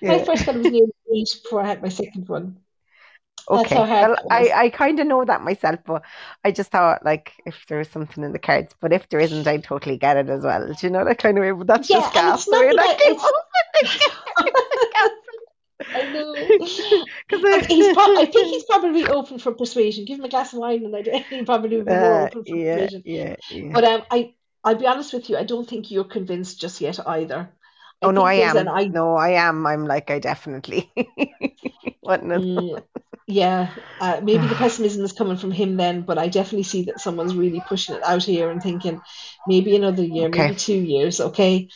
My first fellow was nearly eight before I had my second one. Okay. Well. I, I kind of know that myself, but I just thought like if there was something in the cards, but if there isn't, I totally get it as well. Do you know that kind of way? But that's Yeah, just [laughs] [laughs] gas it's the way that that I- came I know. [laughs] Because he's pro- I think he's probably open for persuasion. Give him a glass of wine, and I he probably would be more uh, open for yeah, persuasion. yeah, yeah. But um, I I'll be honest with you. I don't think you're convinced just yet either. oh no, I am. I, No, I am. I'm like I definitely. what Mm, yeah, uh, maybe the pessimism is coming from him then, but I definitely see that someone's really pushing it out here and thinking maybe another year, Okay. maybe two years. Okay,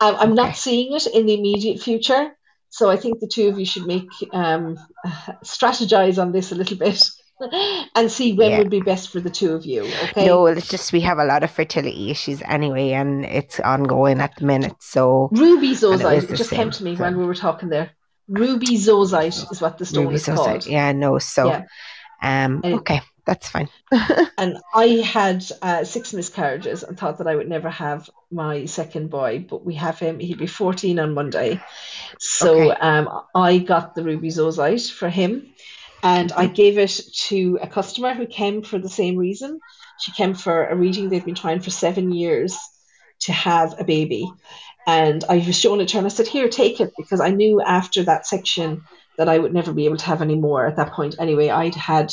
um, I'm Okay. not seeing it in the immediate future, so I think the two of you should make um, [laughs] strategize on this a little bit [laughs] and see when Yeah. would be best for the two of you. Okay. No, it's just we have a lot of fertility issues anyway, and it's ongoing at the minute. So Ruby And it zoisite. was just came to me so- when we were talking there. Ruby zoisite is what the stone Ruby is so called. Yeah, no. So, Yeah. um, And- okay, that's fine. [laughs] And I had uh, six miscarriages and thought that I would never have my second boy, but we have him. He'll be 14 on Monday. So Okay. um, I got the ruby zoisite for him and I gave it to a customer who came for the same reason. She came for a reading they've been trying for seven years to have a baby. And I was shown it to her and I said, Here, take it, because I knew after that section that I would never be able to have any more at that point. Anyway, I'd had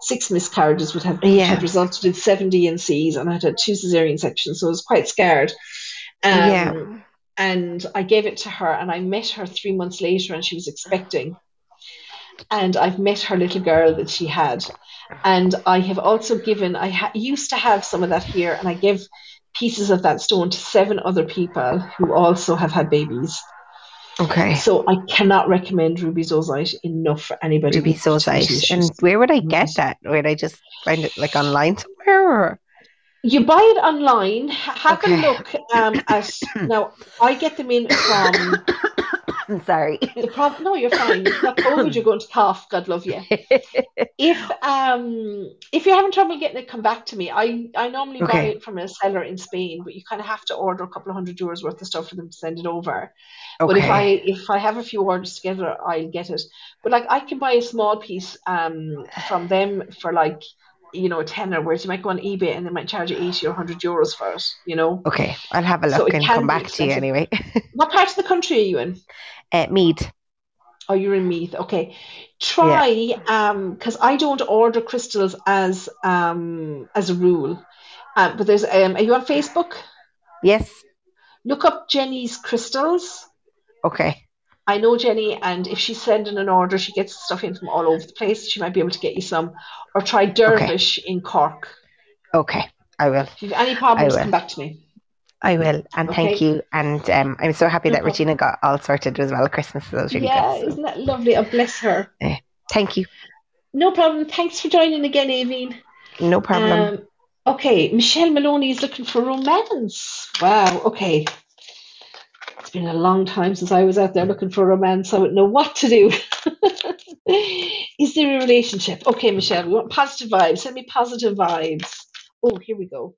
six miscarriages, would have, Yeah. had resulted in seven D&Cs, and I'd had two cesarean sections, so I was quite scared. Um, Yeah. And I gave it to her, and I met her three months later, and she was expecting. And I've met her little girl that she had. And I have also given, I ha- used to have some of that here, and I give pieces of that stone to seven other people who also have had babies. Okay. So I cannot recommend ruby zoisite enough for anybody. Ruby Zoisite. And where would I get that? Would I just find it like online somewhere? Or? You buy it online. ha- Have Okay. a look um, at [coughs] now. I get them in from [coughs] [laughs] I'm sorry. the problem. No, you're fine. You've got COVID. You're going to cough. God love you. [laughs] If um if you're having trouble getting it, come back to me. I I normally buy it from a seller in Spain, but you kind of have to order a couple of hundred euros worth of stuff for them to send it over. Okay. But if I if I have a few orders together, I'll get it. But like I can buy a small piece um from them for like you know a tenner, whereas you might go on eBay and they might charge you eighty or hundred euros for it. You know. Okay. I'll have a look it and come back to you anyway. [laughs] What part of the country are you in? uh, Meath. Oh, you're in Meath. Okay. Try um because I don't order crystals as um as a rule. Um, but there's um are you on Facebook? Yes. Look up Jenny's crystals. Okay. I know Jenny, and if she's sending an order, she gets stuff in from all over the place. She might be able to get you some. Or try Dervish in Cork. Okay. I will. If you have any problems, come back to me. I will. And thank you. And um, I'm so happy that. Regina got all sorted as well Christmas. So that was really yeah, good. So, isn't that lovely? Oh, bless her. thank you. No problem. Thanks for joining again, Aveen. No problem. Um, okay, Michelle Maloney is looking for romance. Wow, okay. It's been a long time since I was out there looking for romance. I wouldn't know what to do. [laughs] is there a relationship? Okay, Michelle, we want positive vibes. Send me positive vibes. Oh, here we go.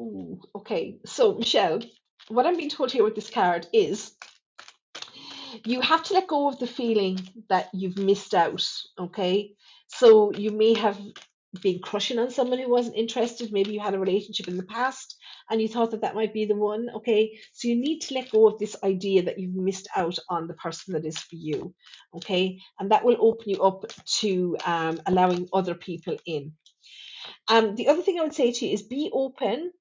Ooh, okay, so Michelle, what I'm being told here with this card is you have to let go of the feeling that you've missed out. Okay, so you may have been crushing on someone who wasn't interested. Maybe you had a relationship in the past and you thought that that might be the one. Okay, so you need to let go of this idea that you've missed out on the person that is for you. Okay, and that will open you up to um, allowing other people in. Um, the other thing I would say to you is be open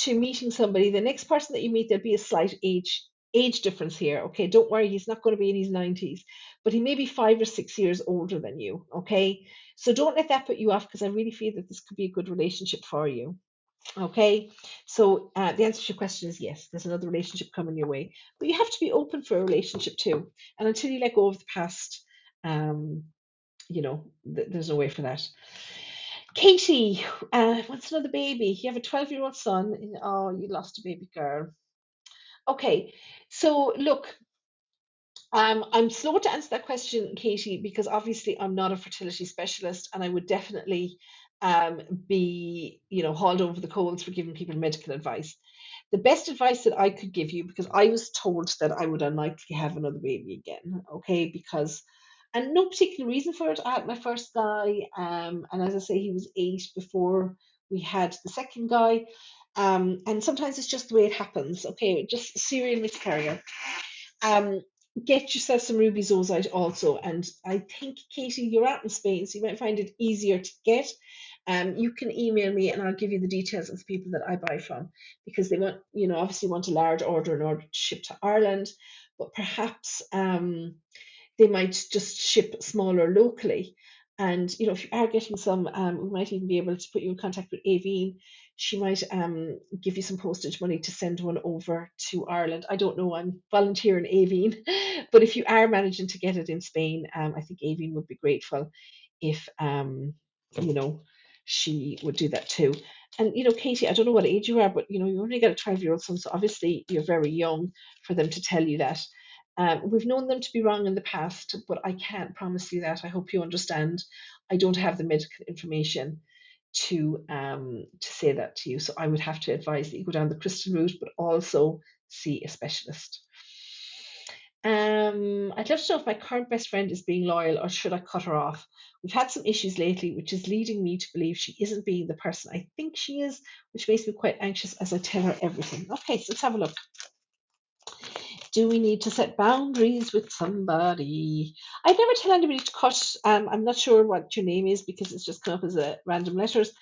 to meeting somebody. The next person that you meet, there'll be a slight age age difference here. Okay, don't worry, he's not going to be in his nineties, but he may be five or six years older than you. Okay, so don't let that put you off because I really feel that this could be a good relationship for you. Okay, so uh, the answer to your question is yes, there's another relationship coming your way, but you have to be open for a relationship too. And until you let go of the past, um, you know, th- there's no way for that. Katie uh, wants another baby. You have a 12 year old son. Oh, you lost a baby girl. Okay, so look, um, I'm slow to answer that question, Katie, because obviously I'm not a fertility specialist, and I would definitely um, be, you know, hauled over the coals for giving people medical advice. The best advice that I could give you, because I was told that I would unlikely have another baby again, okay, because and no particular reason for it. I had my first guy, um, and as I say, he was eight before we had the second guy. Um, and sometimes it's just the way it happens. Okay, just serial miscarrier. Um, get yourself some ruby zoisite also. And I think Katie, you're out in Spain, so you might find it easier to get. Um, you can email me and I'll give you the details of the people that I buy from because they want, you know, obviously want a large order in order to ship to Ireland, but perhaps um, they might just ship smaller locally. And you know, if you are getting some, um, we might even be able to put you in contact with Aveen. She might um, give you some postage money to send one over to Ireland. I don't know. I'm volunteering Aveen, [laughs] but if you are managing to get it in Spain, um, I think Aveen would be grateful if um, you know she would do that too. And you know, Katie, I don't know what age you are, but you know, you only got a 12 year old son, so obviously you're very young for them to tell you that. Um, we've known them to be wrong in the past, but I can't promise you that. I hope you understand. I don't have the medical information to um, to say that to you, so I would have to advise that you go down the crystal route, but also see a specialist. Um, I'd love to know if my current best friend is being loyal or should I cut her off? We've had some issues lately, which is leading me to believe she isn't being the person I think she is, which makes me quite anxious as I tell her everything. Okay, so let's have a look. Do we need to set boundaries with somebody? I never tell anybody to cut. Um, I'm not sure what your name is because it's just come up as a random letters,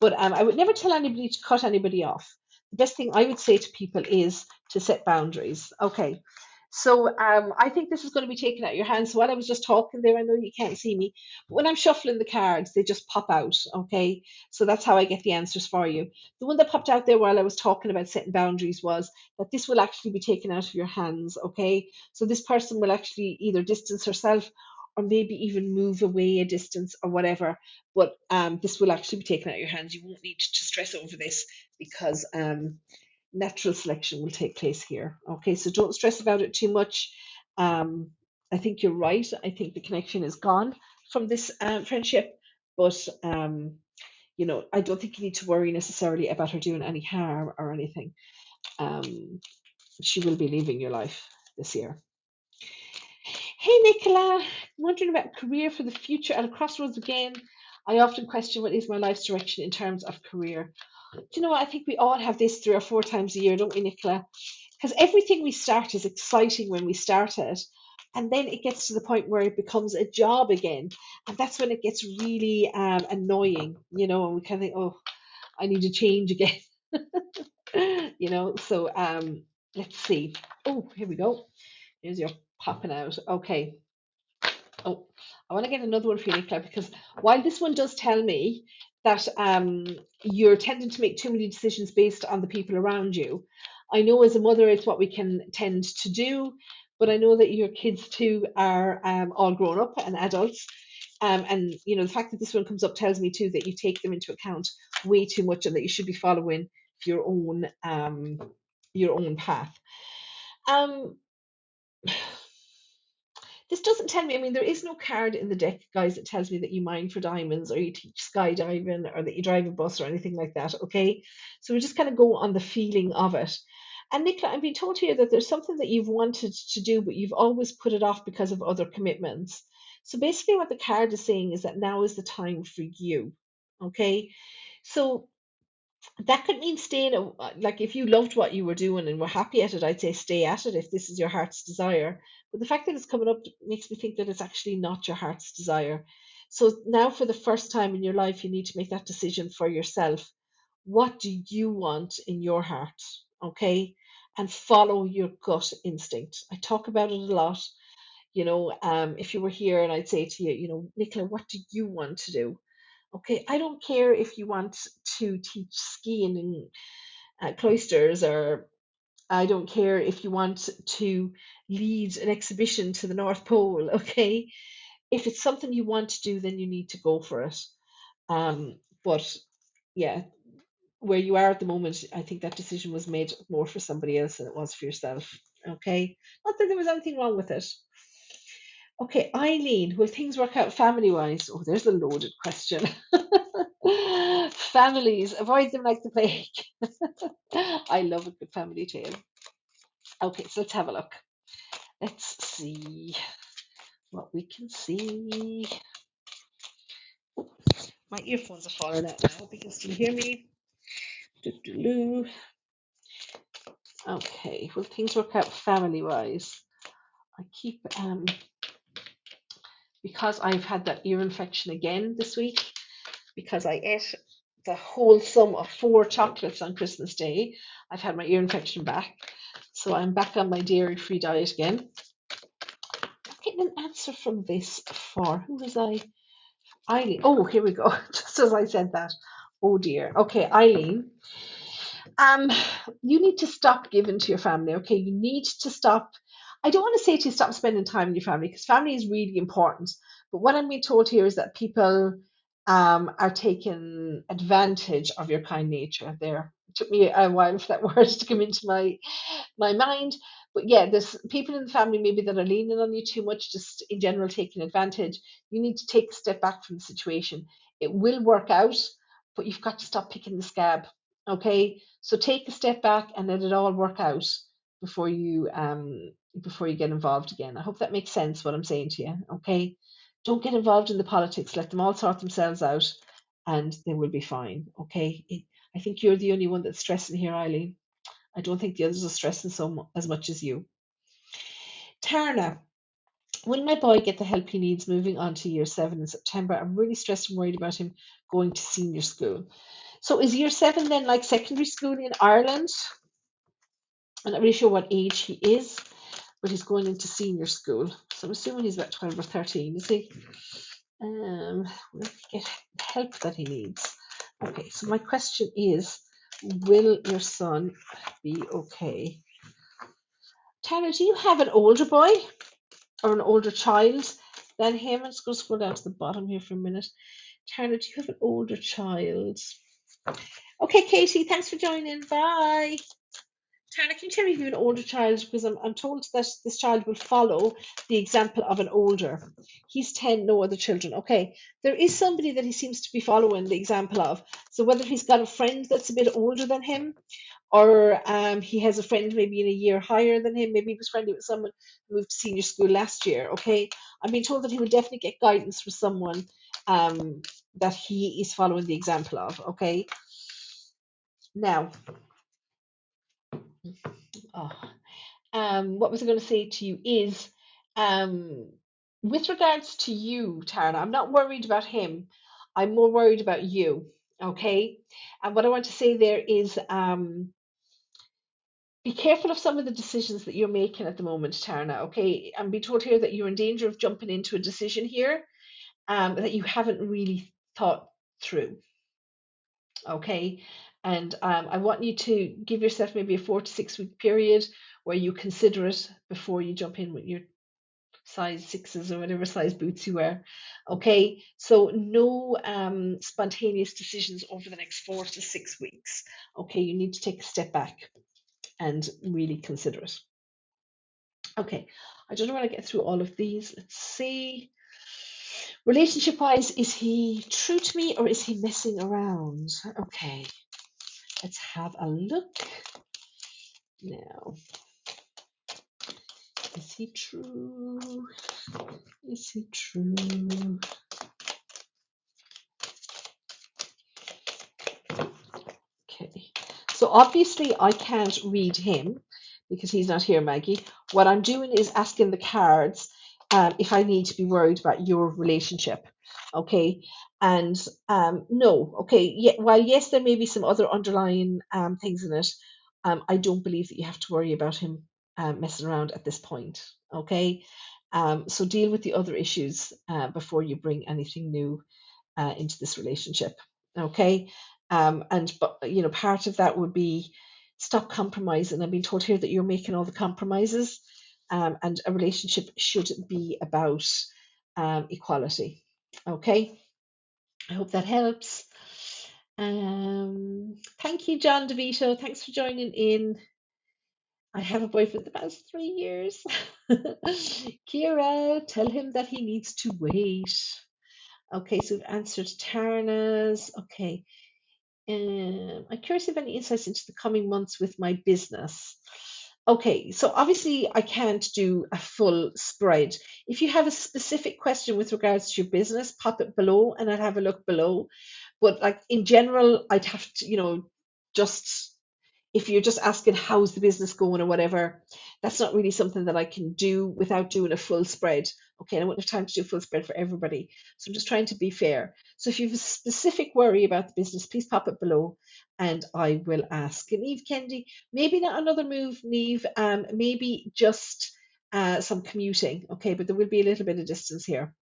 but um, I would never tell anybody to cut anybody off. The best thing I would say to people is to set boundaries. Okay, so um, I think this is going to be taken out of your hands. So while I was just talking there, I know you can't see me, but when I'm shuffling the cards, they just pop out. Okay, so that's how I get the answers for you. The one that popped out there while I was talking about setting boundaries was that this will actually be taken out of your hands. Okay, so this person will actually either distance herself or maybe even move away a distance or whatever. But um, this will actually be taken out of your hands. You won't need to stress over this because um, natural selection will take place here. Okay, so don't stress about it too much. Um, I think you're right. I think the connection is gone from this um, friendship, but um, you know, I don't think you need to worry necessarily about her doing any harm or anything. Um, she will be leaving your life this year. Hey Nicola, wondering about career for the future at a crossroads again. I often question what is my life's direction in terms of career. Do you know what? I think we all have this three or four times a year, don't we, Nicola? Because everything we start is exciting when we start it. And then it gets to the point where it becomes a job again. And that's when it gets really um, annoying, you know, and we kind of think, oh, I need to change again. [laughs] you know, so um, let's see. Oh, here we go. Here's your popping out. Okay. Oh, I want to get another one for you, Nicola, because while this one does tell me that um, you're tending to make too many decisions based on the people around you, I know as a mother it's what we can tend to do, but I know that your kids too are um, all grown up and adults. Um, and you know the fact that this one comes up tells me too that you take them into account way too much and that you should be following your own um, your own path. Um, this doesn't tell me, I mean, there is no card in the deck, guys, that tells me that you mine for diamonds or you teach skydiving or that you drive a bus or anything like that, okay? So we just kind of go on the feeling of it. And Nicola, I'm being told here that there's something that you've wanted to do, but you've always put it off because of other commitments. So basically, what the card is saying is that now is the time for you, okay? So that could mean staying uh, like if you loved what you were doing and were happy at it i'd say stay at it if this is your heart's desire. But the fact that it's coming up makes me think that it's actually not your heart's desire. So now for the first time in your life you need to make that decision for yourself. What do you want in your heart? Okay? And follow your gut instinct. I talk about it a lot. You know um if you were here and i'd say to you you know nicola what do you want to do Okay, I don't care if you want to teach skiing in uh, Klosters, or I don't care if you want to lead an exhibition to the North Pole. [laughs] Okay, if it's something you want to do, then you need to go for it. Um, but yeah, where you are at the moment, I think that decision was made more for somebody else than it was for yourself. Okay, not that there was anything wrong with it. Okay, Eileen, will things work out family wise? Oh, there's a loaded question. [laughs] Families, avoid them like the plague. [laughs] I love a good family tale. Okay, so let's have a look. Let's see what we can see. Oh, my earphones are falling out. I hope you can still hear me. Doo-doo-doo. Okay, will things work out family wise? I keep um because I've had that ear infection again this week because I ate the whole sum of four chocolates on Christmas Day. I've had my ear infection back. So I'm back on my dairy free diet again. I'm getting an answer from this for who was I? Eileen. Oh, here we go. [laughs] Just as I said that. Oh dear. Okay, Eileen. Um, you need to stop giving to your family. Okay, you need to stop. I don't want to say to you stop spending time with your family because family is really important. But what I'm being told here is that people um, are taking advantage of your kind nature. There, it took me a while for that [laughs] word to come into my my mind, but yeah, there's people in the family maybe that are leaning on you too much, just in general taking advantage. You need to take a step back from the situation. It will work out, but you've got to stop picking the scab. Okay, so take a step back and let it all work out before you um before you get involved again. I hope that makes sense what I'm saying to you. Okay, don't get involved in the politics. Let them all sort themselves out, and they will be fine. Okay, It- I think you're the only one that's stressing here, Eileen. I don't think the others are stressing so as much as you. Tarna, will my boy get the help he needs moving on to year seven in September? I'm really stressed and worried about him going to senior school. So is year seven then like secondary school in Ireland? I'm not really sure what age he is, but he's going into senior school. So I'm assuming he's about 12 or 13, is he? Um, will he get help that he needs? Okay, so my question is, will your son be okay? Tara, do you have an older boy or an older child than him? Going to scroll down to the bottom here for a minute. Tara, do you have an older child? Okay, Katie, thanks for joining. Bye. Tana, can you tell me if you have an older child? Because I'm, I'm told that this child will follow the example of an older. He's 10, no other children. Okay, there is somebody that he seems to be following the example of. So whether he's got a friend that's a bit older than him, or um, he has a friend maybe in a year higher than him, maybe he was friendly with someone who moved to senior school last year. Okay, I'm being told that he will definitely get guidance from someone um, that he is following the example of. Okay, now. Oh, um, what was I going to say to you is, um, with regards to you, Tara, I'm not worried about him. I'm more worried about you. Okay. And what I want to say there is, um, be careful of some of the decisions that you're making at the moment, Tarna. Okay. I'm being told here that you're in danger of jumping into a decision here, um, that you haven't really thought through. Okay. And um, I want you to give yourself maybe a four to six week period where you consider it before you jump in with your size sixes or whatever size boots you wear. Okay, so no um, spontaneous decisions over the next four to six weeks. Okay, you need to take a step back and really consider it. Okay, I don't want to get through all of these. Let's see. Relationship wise, is he true to me or is he messing around? Okay, let's have a look now. Is he true? Is he true? Okay. So obviously I can't read him because he's not here, Maggie. What I'm doing is asking the cards um, if I need to be worried about your relationship. Okay. And um, no, okay. Yeah, while yes, there may be some other underlying um, things in it, um, I don't believe that you have to worry about him um, messing around at this point. Okay. Um, so deal with the other issues uh, before you bring anything new uh, into this relationship. Okay. Um, and but you know, part of that would be stop compromising. I've been told here that you're making all the compromises, um, and a relationship should be about equality. Okay. I hope that helps. Um, thank you, John DeVito. Thanks for joining in. I have a boyfriend the past three years. [laughs] Kira, tell him that he needs to wait. Okay, so we've answered Tarna's. Okay. Um, I'm curious if any insights into the coming months with my business. Okay, so obviously I can't do a full spread. If you have a specific question with regards to your business, pop it below and I'll have a look below. But like in general, I'd have to, you know, just if you're just asking how's the business going or whatever, that's not really something that I can do without doing a full spread. Okay, and I wouldn't have time to do a full spread for everybody. So I'm just trying to be fair. So if you have a specific worry about the business, please pop it below and I will ask. And Eve Kennedy, maybe not another move, Neve, um, maybe just uh, some commuting. Okay, but there will be a little bit of distance here.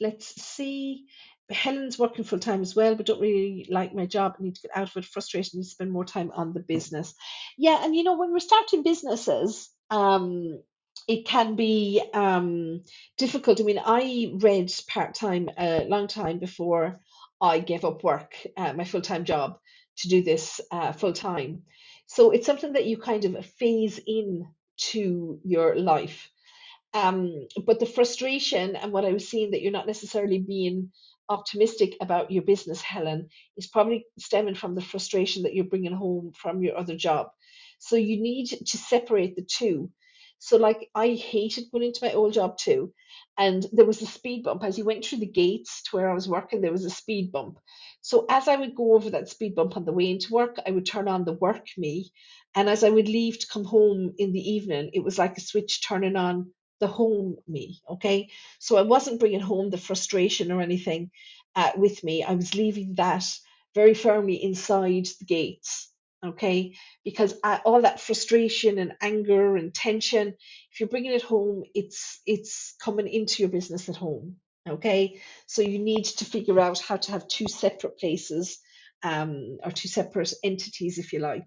Let's see. Helen's working full time as well, but don't really like my job. I need to get out of it. Frustrated. Need to spend more time on the business. Yeah, and you know when we're starting businesses, um, it can be um difficult. I mean, I read part time a long time before I gave up work, uh, my full time job, to do this uh, full time. So it's something that you kind of phase in to your life. Um, but the frustration and what I was seeing that you're not necessarily being optimistic about your business, Helen, is probably stemming from the frustration that you're bringing home from your other job. So you need to separate the two. So, like, I hated going into my old job too. And there was a speed bump. As you went through the gates to where I was working, there was a speed bump. So, as I would go over that speed bump on the way into work, I would turn on the work me. And as I would leave to come home in the evening, it was like a switch turning on the home me. Okay. So, I wasn't bringing home the frustration or anything uh, with me. I was leaving that very firmly inside the gates okay because uh, all that frustration and anger and tension if you're bringing it home it's it's coming into your business at home okay so you need to figure out how to have two separate places um, or two separate entities if you like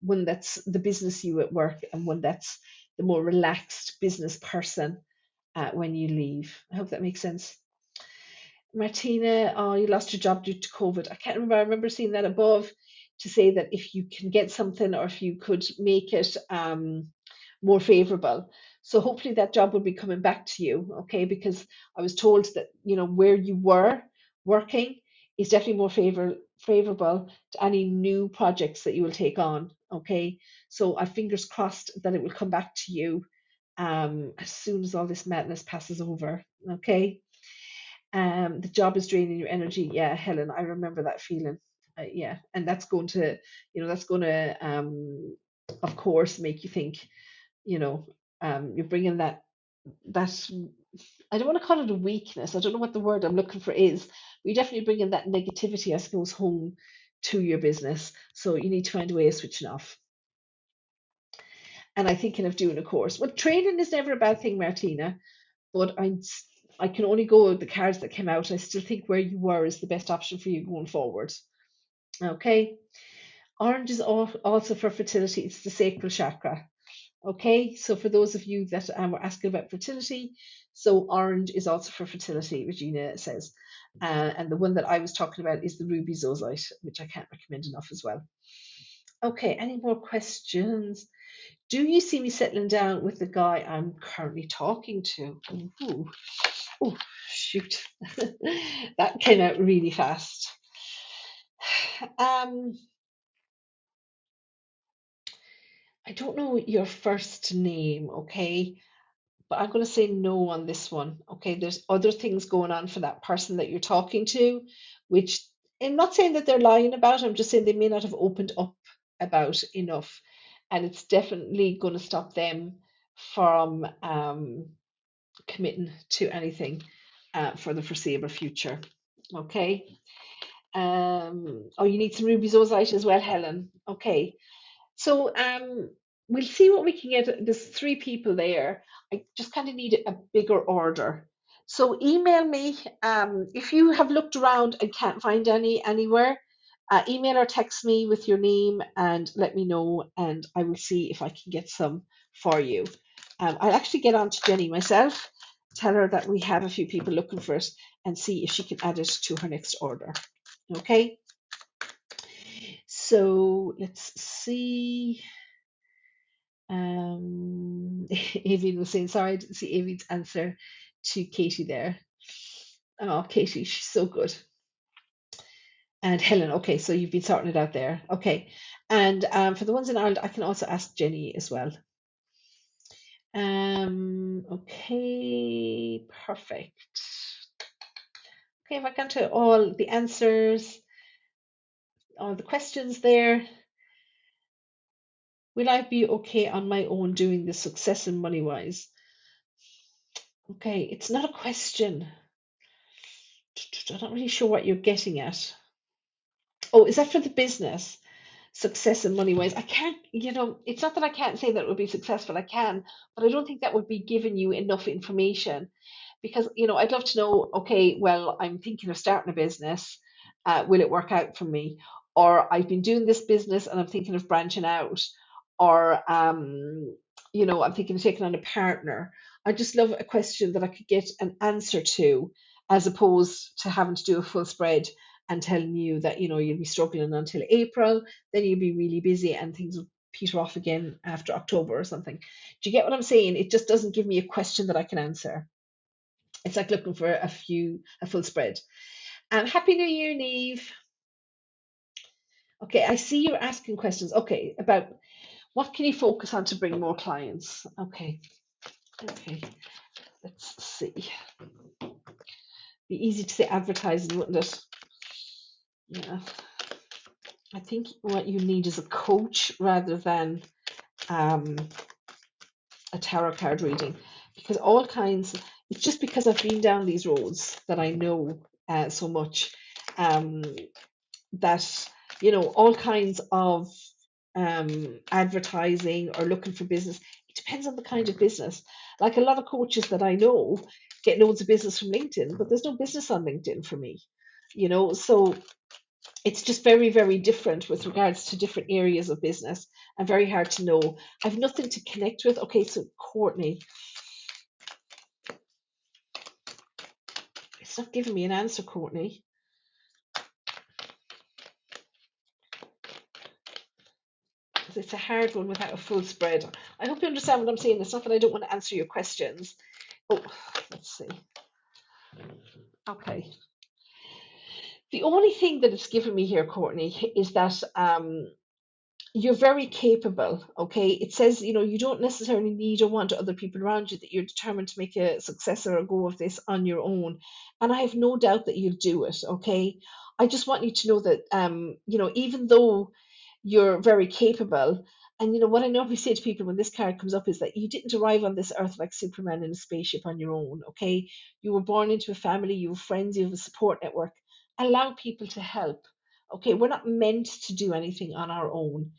one that's the business you at work and one that's the more relaxed business person uh, when you leave i hope that makes sense Martina, oh, you lost your job due to COVID. I can't remember. I remember seeing that above to say that if you can get something or if you could make it um, more favorable. So hopefully that job will be coming back to you, okay? Because I was told that you know where you were working is definitely more favor favorable to any new projects that you will take on, okay? So I fingers crossed that it will come back to you um, as soon as all this madness passes over, okay? Um, the job is draining your energy. Yeah, Helen, I remember that feeling. Uh, yeah, and that's going to, you know, that's going to, um, of course, make you think, you know, um, you're bringing that that I don't want to call it a weakness. I don't know what the word I'm looking for is. We definitely bring in that negativity, I suppose, home to your business. So you need to find a way of switching off. And I'm thinking of doing a course. Well, training is never a bad thing, Martina, but s- I can only go with the cards that came out. I still think where you were is the best option for you going forward. Okay. Orange is also for fertility. It's the sacral chakra. Okay. So for those of you that um, were asking about fertility, so orange is also for fertility, Regina says. Uh, and the one that I was talking about is the ruby zoisite, which I can't recommend enough as well. Okay. Any more questions? Do you see me settling down with the guy I'm currently talking to? Ooh. Oh, shoot. [laughs] that came out really fast. [sighs] Um, I don't know your first name, okay? But I'm going to say no on this one, okay? There's other things going on for that person that you're talking to, which I'm not saying that they're lying about, I'm just saying they may not have opened up about enough. And it's definitely going to stop them from um, committing to anything uh, for the foreseeable future, okay? Um, oh, you need some ruby zoisite as well, Helen. Okay. So um, we'll see what we can get. There's three people there. I just kind of need a bigger order. So email me um, if you have looked around and can't find any anywhere. Uh, email or text me with your name and let me know, and I will see if I can get some for you. Um, I'll actually get on to Jenny myself, tell her that we have a few people looking for it, and see if she can add it to her next order. Okay. So let's see. Um, [laughs] Avian was saying, sorry, I didn't see Avian's answer to Katie there. Oh, Katie, she's so good. And Helen, okay, so you've been sorting it out there. Okay. And um, for the ones in Ireland, I can also ask Jenny as well. Um, okay, perfect. Okay, if I got to all the answers, all the questions there, will I be okay on my own doing the success and money wise? Okay, it's not a question. I'm not really sure what you're getting at. Oh, is that for the business? Success and money wise. I can't, you know, it's not that I can't say that it would be successful. I can, but I don't think that would be giving you enough information because, you know, I'd love to know, okay, well, I'm thinking of starting a business. Uh, will it work out for me? Or I've been doing this business and I'm thinking of branching out. Or, um, you know, I'm thinking of taking on a partner. I just love a question that I could get an answer to as opposed to having to do a full spread and telling you that you know you'll be struggling until April, then you'll be really busy and things will peter off again after October or something. Do you get what I'm saying? It just doesn't give me a question that I can answer. It's like looking for a few a full spread. Um, Happy New Year, Neve. Okay, I see you're asking questions. Okay, about what can you focus on to bring more clients? Okay, okay, let's see. Be easy to say advertising, wouldn't it? Yeah, I think what you need is a coach rather than um, a tarot card reading because all kinds, it's just because I've been down these roads that I know uh, so much um, that, you know, all kinds of um, advertising or looking for business, it depends on the kind of business. Like a lot of coaches that I know get loads of business from LinkedIn, but there's no business on LinkedIn for me, you know, so it's just very, very different with regards to different areas of business and very hard to know. I've nothing to connect with. Okay, so Courtney, it's not giving me an answer, Courtney. It's a hard one without a full spread. I hope you understand what I'm saying. It's not that I don't want to answer your questions. Oh, let's see. Okay. The only thing that it's given me here, Courtney, is that um, you're very capable. Okay. It says, you know, you don't necessarily need or want other people around you, that you're determined to make a success or a go of this on your own. And I have no doubt that you'll do it. Okay. I just want you to know that, um, you know, even though you're very capable. And you know what I normally say to people when this card comes up is that you didn't arrive on this earth like Superman in a spaceship on your own, okay? You were born into a family, you have friends, you have a support network. Allow people to help. Okay, we're not meant to do anything on our own.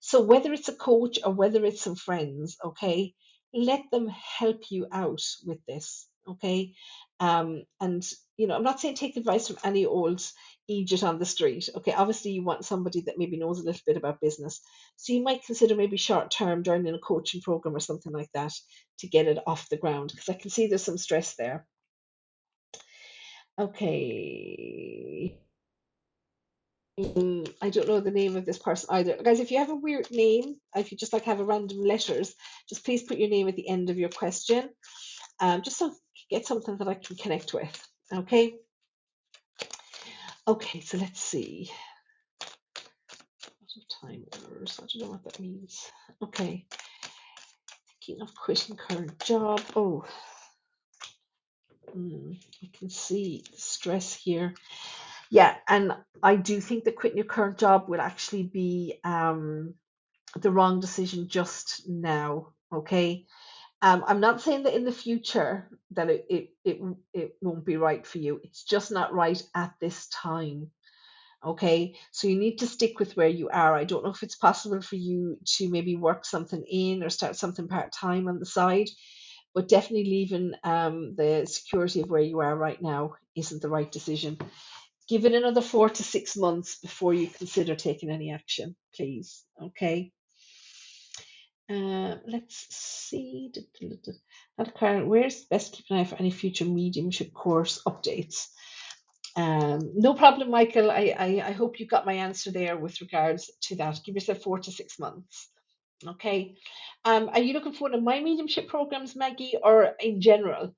So whether it's a coach or whether it's some friends, okay, let them help you out with this. Okay. Um, and you know, I'm not saying take advice from any old Egypt on the street. Okay, obviously you want somebody that maybe knows a little bit about business. So you might consider maybe short term joining a coaching program or something like that to get it off the ground because I can see there's some stress there. Okay. Mm, I don't know the name of this person either. Guys, if you have a weird name, if you just like have a random letters, just please put your name at the end of your question. Um, just so get something that I can connect with. Okay. Okay, so let's see. Time orders. I don't know what that means. Okay. Thinking of quitting current job. Oh, mm, I can see stress here. Yeah, and I do think that quitting your current job will actually be um, the wrong decision just now. Okay. Um, I'm not saying that in the future that it, it it it won't be right for you. It's just not right at this time. Okay, so you need to stick with where you are. I don't know if it's possible for you to maybe work something in or start something part time on the side, but definitely leaving um, the security of where you are right now isn't the right decision. Give it another four to six months before you consider taking any action, please. Okay. Uh, let's see. Not current. Where's best keep an eye for any future mediumship course updates? Um, no problem, Michael. I, I, I hope you got my answer there with regards to that. Give yourself four to six months. Okay. Um, are you looking for one of my mediumship programs, Maggie, or in general?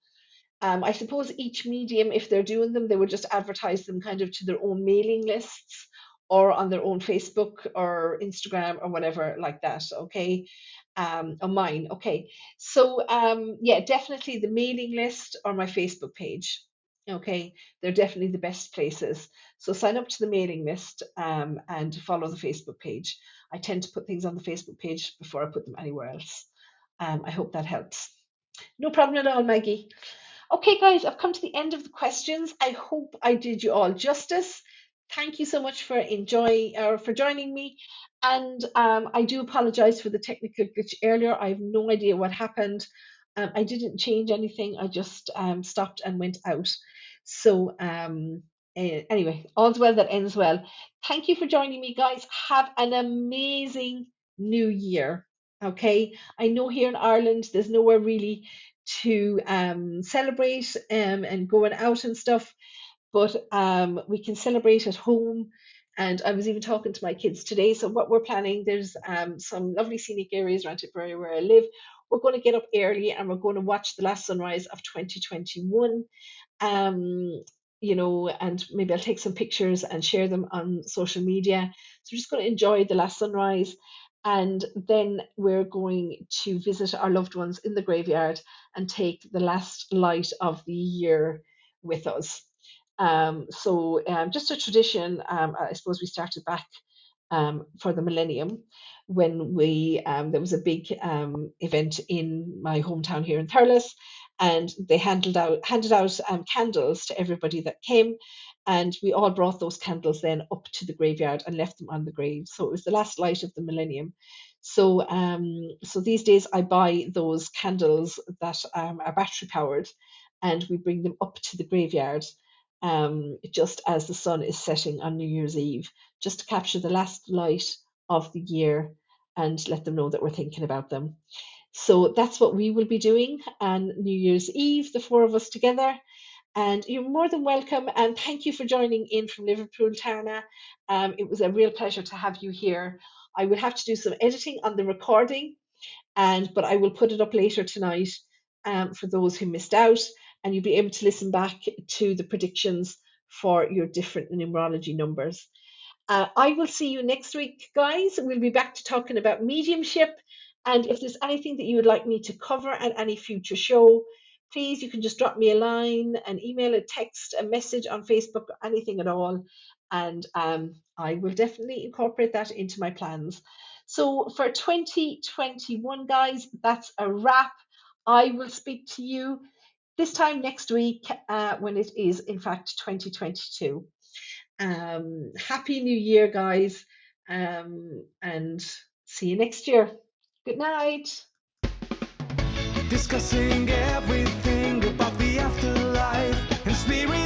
Um, I suppose each medium, if they're doing them, they would just advertise them kind of to their own mailing lists or on their own Facebook or Instagram or whatever like that. Okay. Um, or mine. Okay. So, um, yeah, definitely the mailing list or my Facebook page. Okay. They're definitely the best places. So sign up to the mailing list um, and follow the Facebook page. I tend to put things on the Facebook page before I put them anywhere else. Um, I hope that helps. No problem at all, Maggie. Okay, guys, I've come to the end of the questions. I hope I did you all justice. Thank you so much for enjoying or for joining me. And um, I do apologize for the technical glitch earlier. I have no idea what happened. Um, I didn't change anything. I just um, stopped and went out. So um, anyway, all's well that ends well. Thank you for joining me, guys. Have an amazing new year. Okay, I know here in Ireland there's nowhere really to um, celebrate um, and going out and stuff, but um, we can celebrate at home And I was even talking to my kids today. So what we're planning, there's um, some lovely scenic areas around Tipperary where I live. We're going to get up early and we're going to watch the last sunrise of 2021 um, you know, and maybe I'll take some pictures and share them on social media. So we're just going to enjoy the last sunrise. And then we're going to visit our loved ones in the graveyard and take the last light of the year with us. Um, so, um, just a tradition, um, I suppose we started back um, for the millennium when we um, there was a big event in my hometown here in Thurles and they handed out handed out candles to everybody that came and we all brought those candles then up to the graveyard and left them on the grave. So it was the last light of the millennium. So um so these days i buy those candles that um, are battery powered and we bring them up to the graveyard um just as the sun is setting on new year's eve just to capture the last light of the year and let them know that we're thinking about them so that's what we will be doing on New Year's Eve, the four of us together. And you're more than welcome. And thank you for joining in from Liverpool, Tarna. Um, it was a real pleasure to have you here. I will have to do some editing on the recording, and but I will put it up later tonight um, for those who missed out, and you'll be able to listen back to the predictions for your different numerology numbers. Uh, I will see you next week, guys. We'll be back to talking about mediumship and if there's anything that you would like me to cover at any future show, please, you can just drop me a line, an email, a text, a message on Facebook, anything at all. And um, I will definitely incorporate that into my plans. So for 2021, guys, that's a wrap. I will speak to you this time next week uh, when it is, in fact, 2022. Um, Happy New Year, guys, um, and see you next year. Good night. Discussing everything about the afterlife and spirit